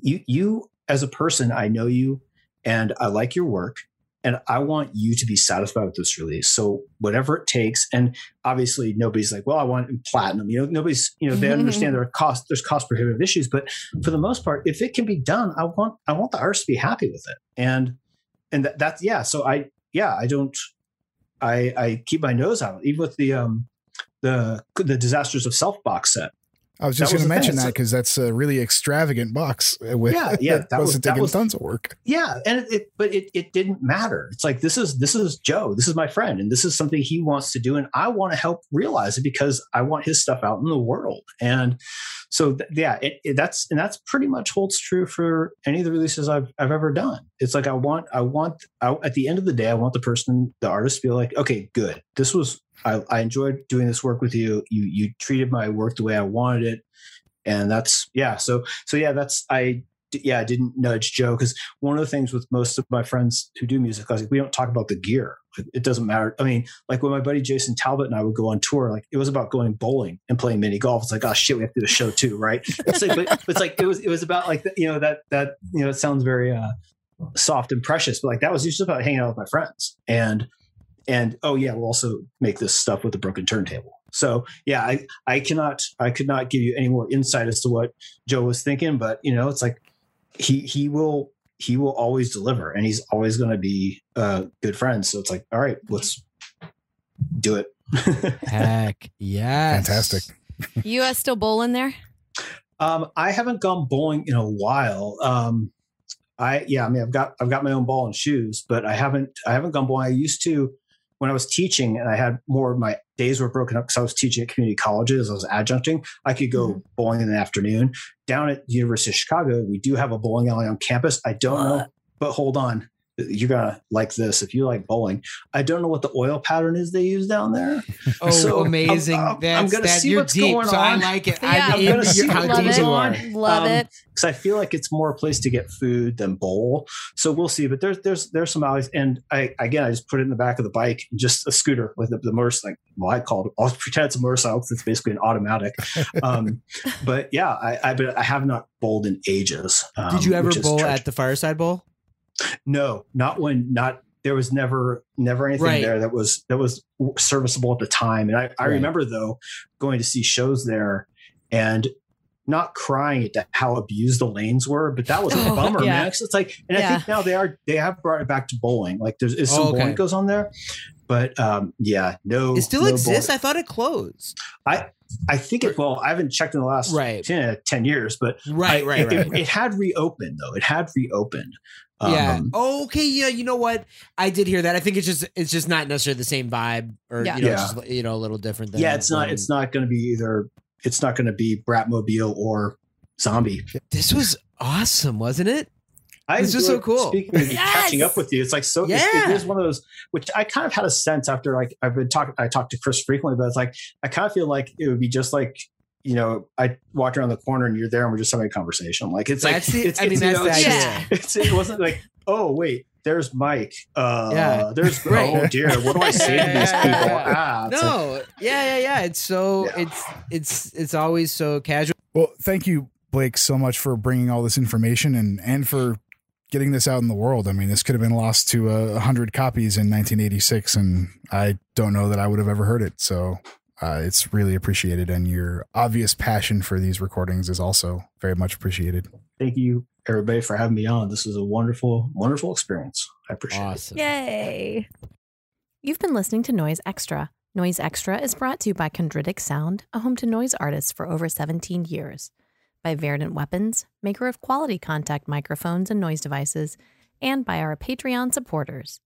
you, you as a person, I know you, and I like your work and I want you to be satisfied with this release. So whatever it takes, and obviously nobody's like, well, I want platinum. You know, nobody's, you know, they understand there are cost, there's cost prohibitive issues, but for the most part, if it can be done, I want, I want the artist to be happy with it. And, and that, that's, yeah. So I, yeah, I don't, I, I keep my nose out, even with the, um, the, the disasters of self box set. I was just going to the thing. mention that because that's a really extravagant box. With, Yeah, yeah, that was- that taking was- tons of work. Yeah, and it, it but it it didn't matter. It's like this is this is Joe, this is my friend, and this is something he wants to do, and I want to help realize it because I want his stuff out in the world. And so th- yeah, it, it, that's and that's pretty much holds true for any of the releases I've I've ever done. It's like I want I want I, at the end of the day, I want the person, the artist, to be like, okay, good, this was I, I enjoyed doing this work with you. You you treated my work the way I wanted it, and that's yeah. So so yeah, that's I yeah, I didn't nudge Joe because one of the things with most of my friends who do music, I was like, we don't talk about the gear. It doesn't matter. I mean, like when my buddy Jason Talbot and I would go on tour, like it was about going bowling and playing mini golf. It's like, oh shit, we have to do a show too, right? It's like, but, it's like it was it was about like the, you know that that you know it sounds very uh, soft and precious, but like that was just about hanging out with my friends and and oh yeah, we'll also make this stuff with a broken turntable. So yeah, I I cannot I could not give you any more insight as to what Joe was thinking, but you know, it's like he he will he will always deliver and he's always going to be uh good friends so it's like all right let's do it <laughs> Heck yeah Fantastic. You uh, still bowling there? um i haven't gone bowling in a while um i yeah i mean i've got i've got my own ball and shoes but i haven't i haven't gone bowling i used to when i was teaching and i had more of my days were broken up because i was teaching at community colleges i was adjuncting i could go mm-hmm. bowling in the afternoon. Down at the university of chicago we do have a bowling alley on campus. I don't know but hold on you're gonna like this if you like bowling i don't know what the oil pattern is they use down there <laughs> Oh, So, amazing! I'm- I'm- I'm That's gonna that see you're what's deep, going so I like it. Yeah, I'm I'm gonna see how deep it. you are. Love Um, it. because I feel like it's more a place to get food than bowl. So we'll see. But there's there's there's some alleys, and I again I just put it in the back of the bike, just a scooter with the, the motorcycle. Well, I called it. I'll pretend it's a motorcycle because it's basically an automatic. <laughs> Um, but yeah, I I, but I have not bowled in ages. Um, Did you ever bowl at the Fireside Bowl? No, not when not. There was never never anything Right. there that was that was serviceable at the time. And I, I Right. remember though going to see shows there and not crying at that, how abused the lanes were, but that was a Oh, bummer, yeah. man. It's like, and I think now they are they have brought it back to bowling. Like there's is some Oh, okay. bowling goes on there, but um, yeah, no, It still no exists. bowling. I thought it closed. I I think it. Well, I haven't checked in the last Right. 10, 10 years, but Right, I- right, it, right. It, it had reopened though. It had reopened. Yeah. Um, Oh, okay. Yeah. You know what? I did hear that. I think it's just it's just not necessarily the same vibe, or Yeah. you know, Yeah. it's just, you know, a little different. Than yeah, it's not. when- It's not going to be either. It's not going to be Bratmobile or Zombie. This was awesome, wasn't it? I This was so cool. Speaking of Yes! catching up with you, it's like so. it's- Yeah. it is one of those which I kind of had a sense after like I've been talking. I talked to Chris frequently, but it's like I kind of feel like it would be just like you know I walked around the corner and you're there and we're just having a conversation. Like it's That's like the- it's, I mean, it's, you know, the it's, idea. just- it's it wasn't like oh wait. There's Mike. Uh, Yeah. There's <laughs> Right. oh dear. What do I say to these Yeah, people? yeah, yeah. Ah, it's like- No. Yeah. Yeah. Yeah. It's so. Yeah. It's it's it's always so casual. Well, thank you, Blake, so much for bringing all this information and and for getting this out in the world. I mean, this could have been lost to a hundred copies in 1986, and I don't know that I would have ever heard it. So uh, it's really appreciated, and your obvious passion for these recordings is also very much appreciated. thank you everybody for having me on. This was a wonderful, wonderful experience. I appreciate it. Awesome. Yay. You've been listening to Noise Extra. Noise Extra is brought to you by Chondritic Sound, a home to noise artists for over 17 years, by Verdant Weapons, maker of quality contact microphones and noise devices, and by our Patreon supporters.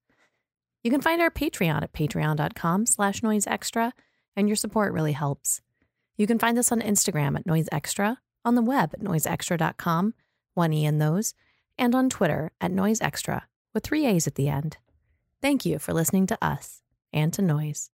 You can find our Patreon at patreon.com slash noiseextra, and your support really helps. You can find us on Instagram at Noise Extra, on the web at noiseextra.com, one E in those, and on Twitter at Noise Extra, with three A's at the end. Thank you for listening to us and to Noise.